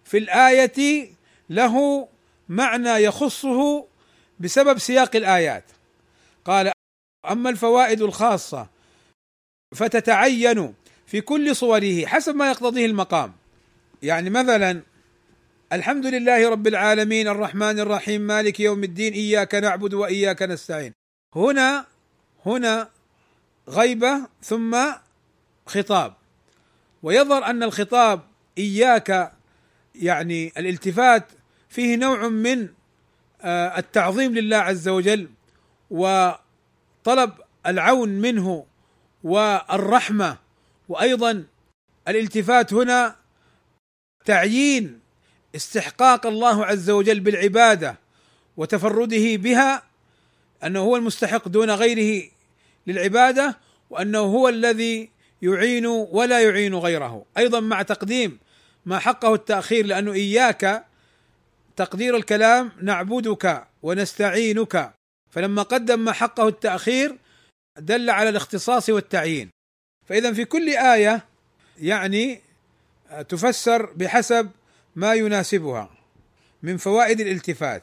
في الآية له معنى يخصه بسبب سياق الآيات. قال أما الفوائد الخاصة فتتعين في كل صوره حسب ما يقتضيه المقام. يعني مثلا الحمد لله رب العالمين الرحمن الرحيم مالك يوم الدين إياك نعبد وإياك نستعين. هنا هنا غيبة ثم خطاب. ويظهر أن الخطاب إياك يعني الالتفات فيه نوع من آه، التعظيم لله عز وجل وطلب العون منه والرحمة وأيضا الالتفات هنا تعيين استحقاق الله عز وجل بالعبادة وتفرده بها أنه هو المستحق دون غيره للعبادة وأنه هو الذي يعين ولا يعين غيره. أيضا مع تقديم ما حقه التأخير لأنه إياك تقدير الكلام نعبدك ونستعينك. فلما قدم ما حقه التأخير دل على الاختصاص والتعيين. فإذا في كل آية يعني تفسر بحسب ما يناسبها من فوائد الالتفات.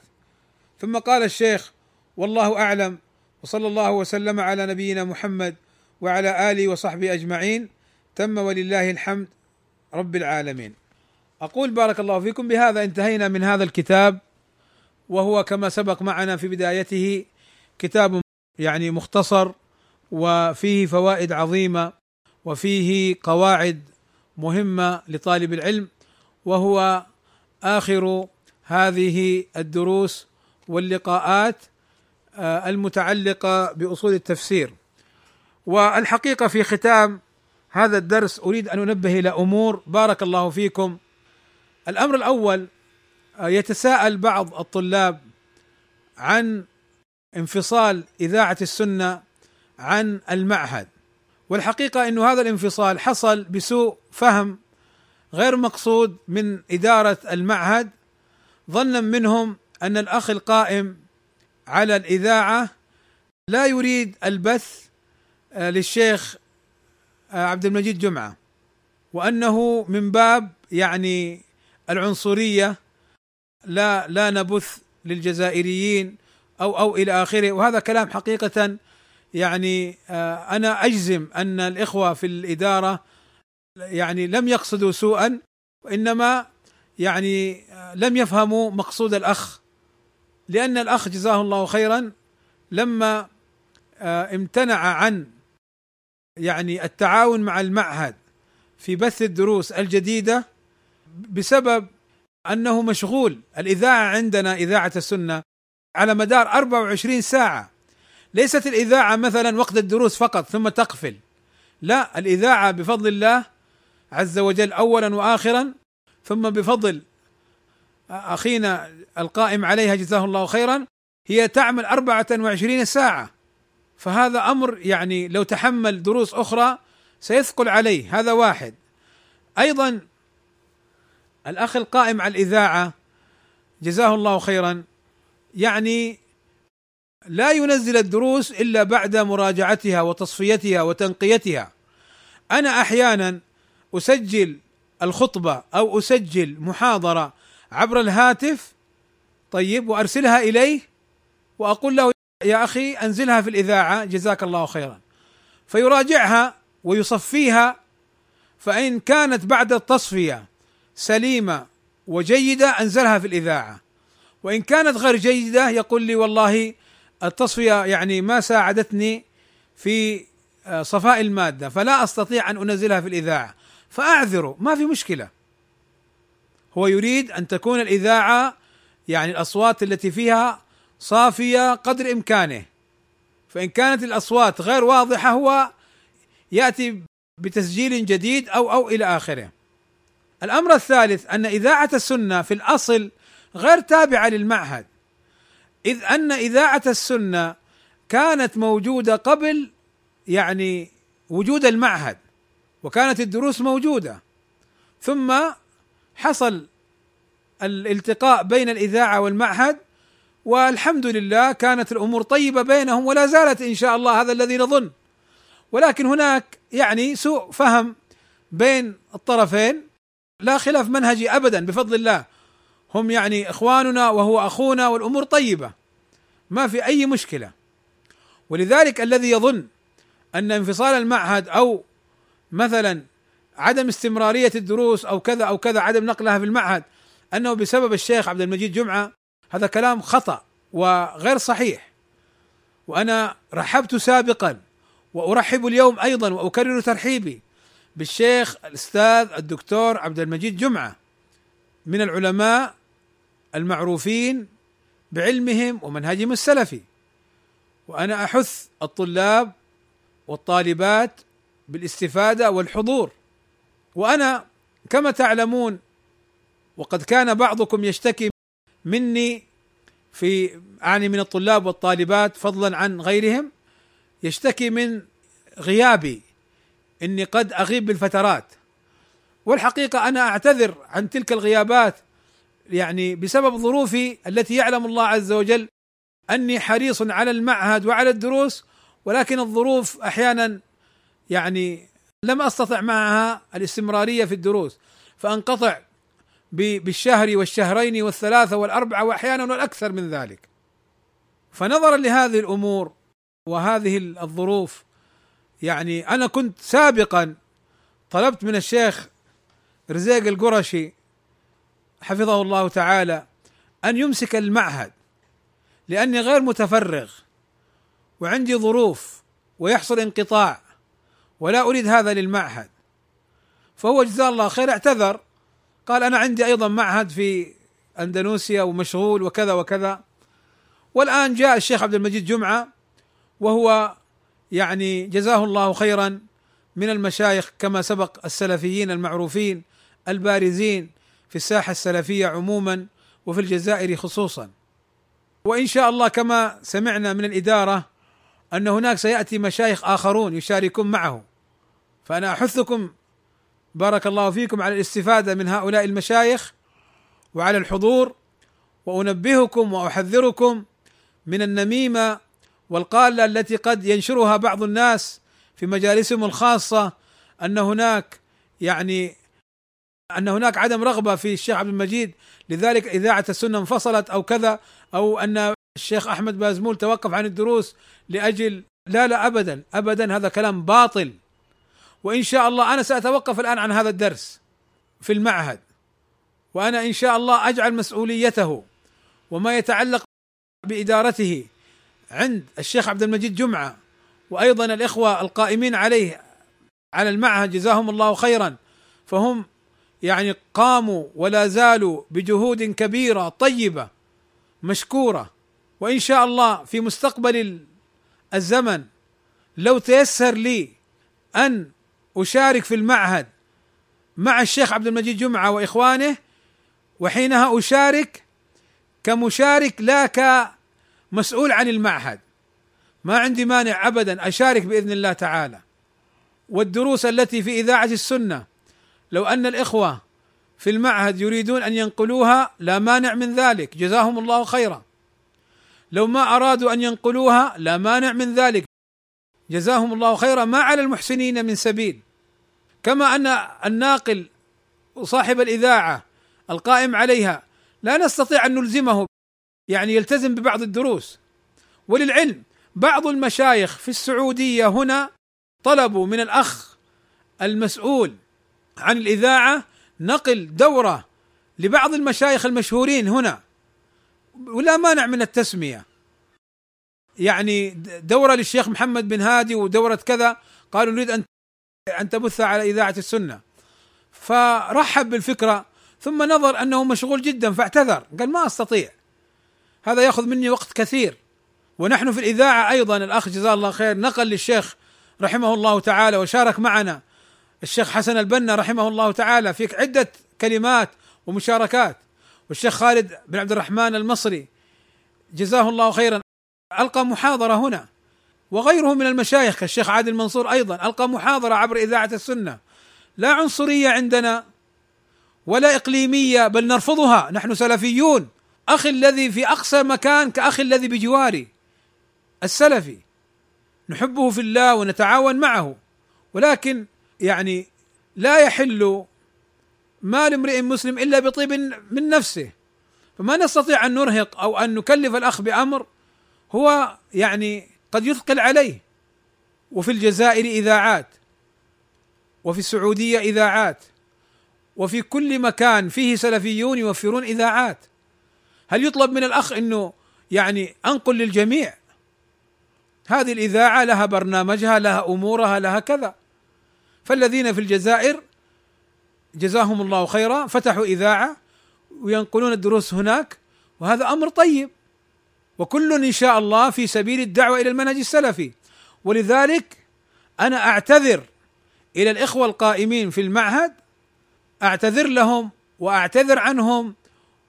ثم قال الشيخ والله أعلم وصلى الله وسلم على نبينا محمد وعلى آله وصحبه أجمعين. تم ولله الحمد رب العالمين. أقول بارك الله فيكم بهذا انتهينا من هذا الكتاب وهو كما سبق معنا في بدايته كتاب يعني مختصر وفيه فوائد عظيمة وفيه قواعد مهمة لطالب العلم وهو آخر هذه الدروس واللقاءات آه، المتعلقة بأصول التفسير. والحقيقة في ختام هذا الدرس أريد أن أنبه إلى أمور. بارك الله فيكم. الأمر الأول آه، يتساءل بعض الطلاب عن انفصال إذاعة السنة عن المعهد. والحقيقة إنه هذا الانفصال حصل بسوء فهم غير مقصود من إدارة المعهد. ظنا منهم أن الأخ القائم على الإذاعة لا يريد البث آه، للشيخ آه، عبد المجيد جمعة وأنه من باب يعني العنصرية لا لا نبث للجزائريين أو أو إلى آخره. وهذا كلام حقيقة يعني آه، أنا أجزم أن الإخوة في الإدارة يعني لم يقصدوا سوءا وإنما يعني لم يفهموا مقصود الأخ. لأن الأخ جزاه الله خيرا لما آه، امتنع عن يعني التعاون مع المعهد في بث الدروس الجديدة بسبب أنه مشغول. الإذاعة عندنا إذاعة السنة على مدار 24 ساعة. ليست الإذاعة مثلا وقت الدروس فقط ثم تقفل. لا الإذاعة بفضل الله عز وجل اولا واخرا ثم بفضل أخينا القائم عليها جزاه الله خيرا هي تعمل 24 ساعة. فهذا أمر يعني لو تحمل دروس أخرى سيثقل عليه. هذا واحد. أيضا الأخ القائم على الإذاعة جزاه الله خيرا يعني لا ينزل الدروس إلا بعد مراجعتها وتصفيتها وتنقيتها. أنا أحيانا أسجل الخطبة أو أسجل محاضرة عبر الهاتف طيب وأرسلها إليه وأقول له يا أخي أنزلها في الإذاعة جزاك الله خيرا. فيراجعها ويصفيها فإن كانت بعد التصفية سليمة وجيدة أنزلها في الإذاعة. وإن كانت غير جيدة يقول لي والله التصفية يعني ما ساعدتني في آه، صفاء المادة فلا أستطيع أن أنزلها في الإذاعة. فأعذره ما في مشكلة. هو يريد أن تكون الإذاعة يعني الأصوات التي فيها صافية قدر إمكانه. فإن كانت الأصوات غير واضحة هو يأتي بتسجيل جديد أو أو إلى آخره. الأمر الثالث أن إذاعة السنة في الأصل غير تابعة للمعهد إذ أن إذاعة السنة كانت موجودة قبل يعني وجود المعهد وكانت الدروس موجودة. ثم حصل الالتقاء بين الإذاعة والمعهد والحمد لله كانت الأمور طيبة بينهم ولا زالت إن شاء الله هذا الذي نظن. ولكن هناك يعني سوء فهم بين الطرفين لا خلاف منهجي ابدا بفضل الله. هم يعني إخواننا وهو أخونا والأمور طيبة. ما في أي مشكلة. ولذلك الذي يظن أن انفصال المعهد أو مثلا عدم استمرارية الدروس أو كذا أو كذا عدم نقلها في المعهد أنه بسبب الشيخ عبد المجيد جمعة هذا كلام خطأ وغير صحيح. وأنا رحبت سابقا وأرحب اليوم أيضا وأكرر ترحيبي. بالشيخ الأستاذ الدكتور عبد المجيد جمعة من العلماء المعروفين بعلمهم ومنهجهم السلفي. وأنا أحث الطلاب والطالبات بالاستفادة والحضور. وأنا كما تعلمون وقد كان بعضكم يشتكي مني في أعني من الطلاب والطالبات فضلا عن غيرهم يشتكي من غيابي إني قد أغيب بالفترات. والحقيقة أنا أعتذر عن تلك الغيابات يعني بسبب ظروفي التي يعلم الله عز وجل أني حريص على المعهد وعلى الدروس ولكن الظروف أحيانا يعني لم أستطع معها الاستمرارية في الدروس. فأنقطع بالشهر والشهرين والثلاثة والأربعة وأحيانا والأكثر من ذلك. فنظرا لهذه الأمور وهذه الظروف يعني أنا كنت سابقا طلبت من الشيخ رزيق القرشي حفظه الله تعالى أن يمسك المعهد لأني غير متفرغ وعندي ظروف ويحصل انقطاع ولا أريد هذا للمعهد. فهو جزاه الله خير اعتذر قال أنا عندي أيضا معهد في أندونيسيا ومشغول وكذا وكذا. والآن جاء الشيخ عبد المجيد جمعة وهو يعني جزاه الله خيرا من المشايخ كما سبق السلفيين المعروفين البارزين في الساحة السلفية عموما وفي الجزائر خصوصا. وإن شاء الله كما سمعنا من الإدارة أن هناك سيأتي مشايخ آخرون يشاركون معه. فأنا أحثكم بارك الله فيكم على الاستفادة من هؤلاء المشايخ وعلى الحضور وأنبهكم وأحذركم من النميمة والقاله التي قد ينشرها بعض الناس في مجالسهم الخاصة أن هناك يعني أن هناك عدم رغبة في الشيخ عبد المجيد لذلك إذاعة السنة انفصلت أو كذا أو أن الشيخ أحمد بازمول توقف عن الدروس لأجل لا لا ابدا ابدا هذا كلام باطل. وإن شاء الله أنا سأتوقف الآن عن هذا الدرس في المعهد. وأنا إن شاء الله أجعل مسؤوليته وما يتعلق بإدارته عند الشيخ عبد المجيد جمعة وأيضا الإخوة القائمين عليه على المعهد جزاهم الله خيرا. فهم يعني قاموا ولا زالوا بجهود كبيرة طيبة مشكورة. وإن شاء الله في مستقبل الزمن لو تيسر لي أن أشارك في المعهد مع الشيخ عبد المجيد جمعة وإخوانه وحينها أشارك كمشارك لا كمسؤول عن المعهد. ما عندي مانع ابدا أشارك بإذن الله تعالى. والدروس التي في إذاعة السنة لو أن الإخوة في المعهد يريدون أن ينقلوها لا مانع من ذلك جزاهم الله خيرا. لو ما أرادوا أن ينقلوها لا مانع من ذلك جزاهم الله خيرا. ما على المحسنين من سبيل. كما أن الناقل وصاحب الإذاعة القائم عليها لا نستطيع أن نلزمه. يعني يلتزم ببعض الدروس. وللعلم بعض المشايخ في السعودية هنا طلبوا من الأخ المسؤول عن الإذاعة نقل دورة لبعض المشايخ المشهورين هنا. ولا مانع من التسمية. يعني دورة للشيخ محمد بن هادي ودورة كذا. قالوا نريد أن أن تبث على إذاعة السنة. فرحب بالفكرة ثم نظر أنه مشغول جدا فاعتذر. قال ما أستطيع. هذا ياخذ مني وقت كثير. ونحن في الإذاعة أيضا الأخ جزاه الله خير نقل للشيخ رحمه الله تعالى وشارك معنا. الشيخ حسن البنا رحمه الله تعالى في عدة كلمات ومشاركات. والشيخ خالد بن عبد الرحمن المصري جزاه الله خيرا ألقى محاضرة هنا. وغيره من المشايخ كالشيخ عادل منصور أيضا ألقى محاضرة عبر إذاعة السنة. لا عنصرية عندنا ولا إقليمية بل نرفضها. نحن سلفيون. أخي الذي في أقصى مكان كأخي الذي بجواري. السلفي. نحبه في الله ونتعاون معه. ولكن يعني لا يحل مال امرئ مسلم إلا بطيب من نفسه. فما نستطيع أن نرهق أو أن نكلف الأخ بأمر هو يعني قد يثقل عليه. وفي الجزائر اذاعات وفي السعودية اذاعات وفي كل مكان فيه سلفيون يوفرون اذاعات هل يطلب من الأخ إنه يعني أنقل للجميع؟ هذه الإذاعة لها برنامجها لها أمورها لها كذا. فالذين في الجزائر جزاهم الله خيرا فتحوا إذاعة وينقلون الدروس هناك وهذا أمر طيب. وكل إن شاء الله في سبيل الدعوة إلى المنهج السلفي. ولذلك أنا أعتذر إلى الإخوة القائمين في المعهد أعتذر لهم وأعتذر عنهم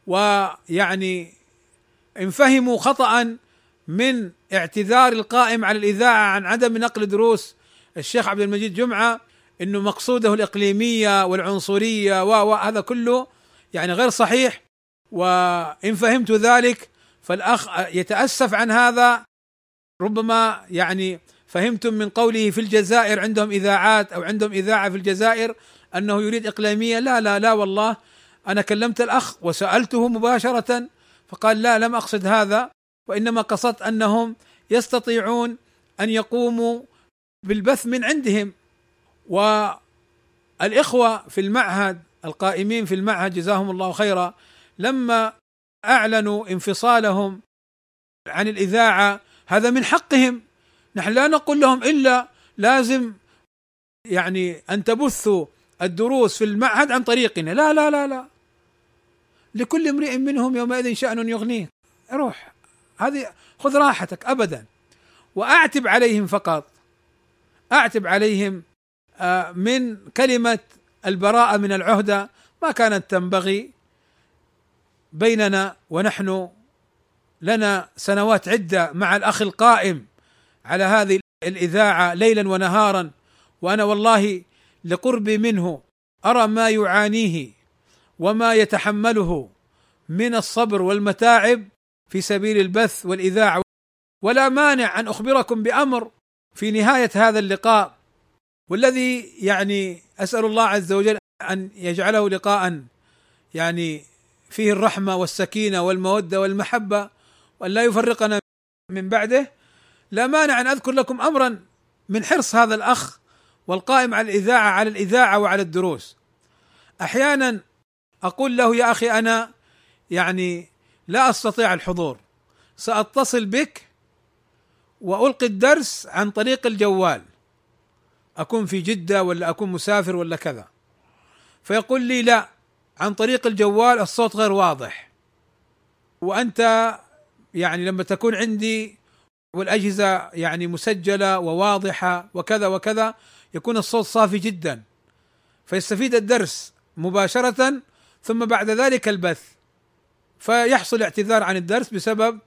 ويعني إن فهموا خطأ من اعتذار القائم على الإذاعة عن عدم نقل دروس الشيخ عبد المجيد جمعة إنه مقصوده الإقليمية والعنصرية وهذا كله يعني غير صحيح. وإن فهمت ذلك فالأخ يتأسف عن هذا. ربما يعني فهمتم من قوله في الجزائر عندهم إذاعات أو عندهم إذاعة في الجزائر أنه يريد إقليمية. لا لا لا والله. أنا كلمت الأخ وسألته مباشرة فقال لا لم أقصد هذا وإنما قصدت أنهم يستطيعون أن يقوموا بالبث من عندهم. والإخوة في المعهد القائمين في المعهد جزاهم الله خيرا لما أعلنوا انفصالهم عن الإذاعة هذا من حقهم. نحن لا نقول لهم إلا لازم يعني أن تبثوا الدروس في المعهد عن طريقنا. لا لا لا لا. لكل امرئ منهم يومئذ شأن يغنيه. روح هذه خذ راحتك ابدا. وأعتب عليهم فقط. أعتب عليهم آه، من كلمة البراءة من العهده ما كانت تنبغي بيننا ونحن. لنا سنوات عدة مع الأخ القائم على هذه الإذاعة ليلا ونهارا. وأنا والله لقربي منه أرى ما يعانيه. وما يتحمله من الصبر والمتاعب في سبيل البث والإذاعة. ولا مانع أن أخبركم بأمر في نهاية هذا اللقاء والذي يعني أسأل الله عز وجل أن يجعله لقاء يعني فيه الرحمة والسكينة والمودة والمحبة وأن لا يفرقنا من بعده. لا مانع أن أذكر لكم امرا من حرص هذا الأخ والقائم على الإذاعة على الإذاعة وعلى الدروس. أحيانا أقول له يا أخي أنا يعني لا أستطيع الحضور. سأتصل بك وألقي الدرس عن طريق الجوال. أكون في جدة ولا أكون مسافر ولا كذا. فيقول لي لا عن طريق الجوال الصوت غير واضح. وأنت يعني لما تكون عندي والأجهزة يعني مسجلة وواضحة وكذا وكذا يكون الصوت صافي جدا. فيستفيد الدرس مباشرة ثم بعد ذلك البث. فيحصل اعتذار عن الدرس بسبب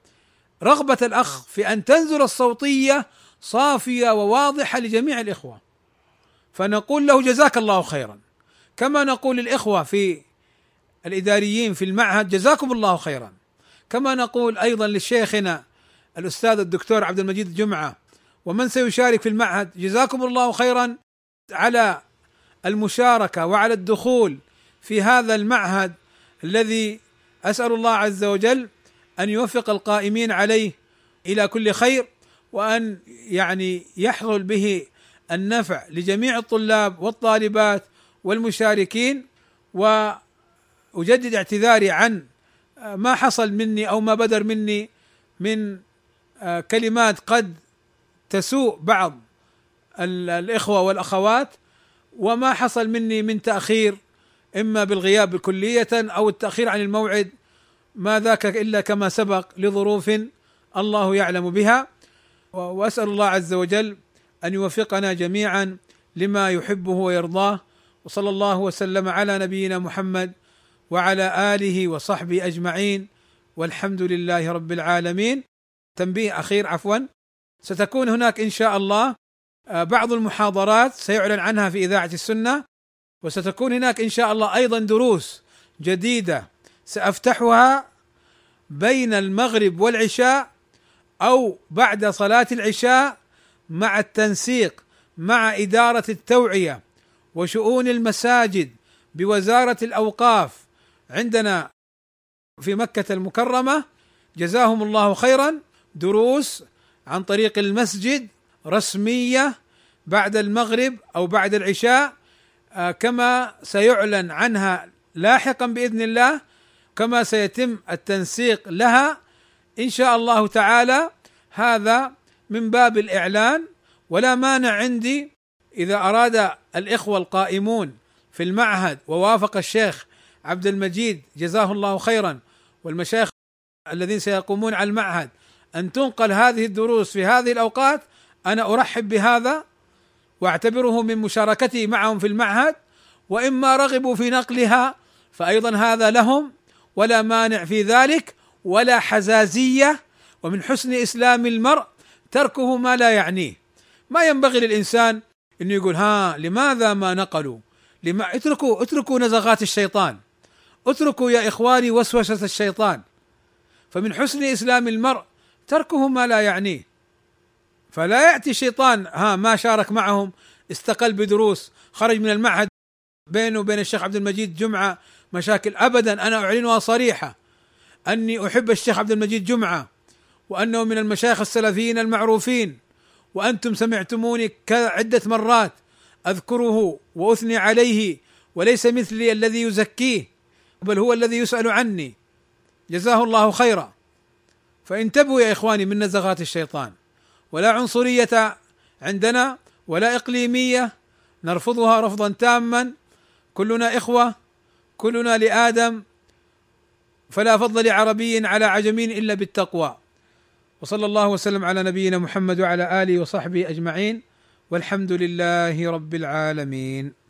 رغبة الأخ في أن تنزل الصوتية صافية وواضحة لجميع الإخوة. فنقول له جزاك الله خيرا. كما نقول للإخوة في الإداريين في المعهد جزاكم الله خيرا. كما نقول أيضا لشيخنا الأستاذ الدكتور عبد المجيد الجمعه ومن سيشارك في المعهد جزاكم الله خيرا على المشاركة وعلى الدخول في هذا المعهد الذي أسأل الله عز وجل أن يوفق القائمين عليه إلى كل خير وأن يعني يحصل به النفع لجميع الطلاب والطالبات والمشاركين وأجدد اعتذاري عن ما حصل مني أو ما بدر مني من كلمات قد تسوء بعض الإخوة والأخوات وما حصل مني من تأخير إما بالغياب كلية أو التأخير عن الموعد ما ذاك إلا كما سبق لظروف الله يعلم بها. وأسأل الله عز وجل أن يوفقنا جميعا لما يحبه ويرضاه. وصلى الله وسلم على نبينا محمد وعلى آله وصحبه أجمعين. والحمد لله رب العالمين. تنبيه أخير عفوا. ستكون هناك إن شاء الله آه، بعض المحاضرات سيعلن عنها في إذاعة السنة. وستكون هناك إن شاء الله أيضا دروس جديدة سأفتحها بين المغرب والعشاء أو بعد صلاة العشاء مع التنسيق مع إدارة التوعية وشؤون المساجد بوزارة الأوقاف عندنا في مكة المكرمة. جزاهم الله خيرا. دروس عن طريق المسجد رسمية بعد المغرب أو بعد العشاء. كما سيعلن عنها لاحقا بإذن الله كما سيتم التنسيق لها إن شاء الله تعالى. هذا من باب الإعلان. ولا مانع عندي إذا أراد الإخوة القائمون في المعهد ووافق الشيخ عبد المجيد جزاه الله خيرا والمشايخ الذين سيقومون على المعهد أن تنقل هذه الدروس في هذه الأوقات أنا أرحب بهذا. واعتبره من مشاركتي معهم في المعهد وإما رغبوا في نقلها فايضا هذا لهم ولا مانع في ذلك ولا حزازية ومن حسن إسلام المرء تركه ما لا يعنيه. ما ينبغي للإنسان إنه يقول ها لماذا ما نقلوا؟ لما اتركوا اتركوا نزغات الشيطان اتركوا يا إخواني وسوسة الشيطان. فمن حسن إسلام المرء تركه ما لا يعنيه. فلا يأتي شيطان. ها ما شارك معهم استقل بدروس خرج من المعهد بينه وبين الشيخ عبد المجيد جمعة. مشاكل ابدا أنا أعلنها صريحة. أني أحب الشيخ عبد المجيد جمعة وأنه من المشايخ السلفيين المعروفين. وأنتم سمعتموني عده مرات. أذكره وأثني عليه وليس مثلي الذي يزكيه بل هو الذي يسأل عني. جزاه الله خيرا. فانتبهوا يا إخواني من نزغات الشيطان. ولا عنصرية عندنا ولا إقليمية نرفضها رفضا تاما. كلنا إخوة كلنا لآدم فلا فضل لعربي على عجمي إلا بالتقوى. وصلى الله وسلم على نبينا محمد وعلى آله وصحبه أجمعين والحمد لله رب العالمين.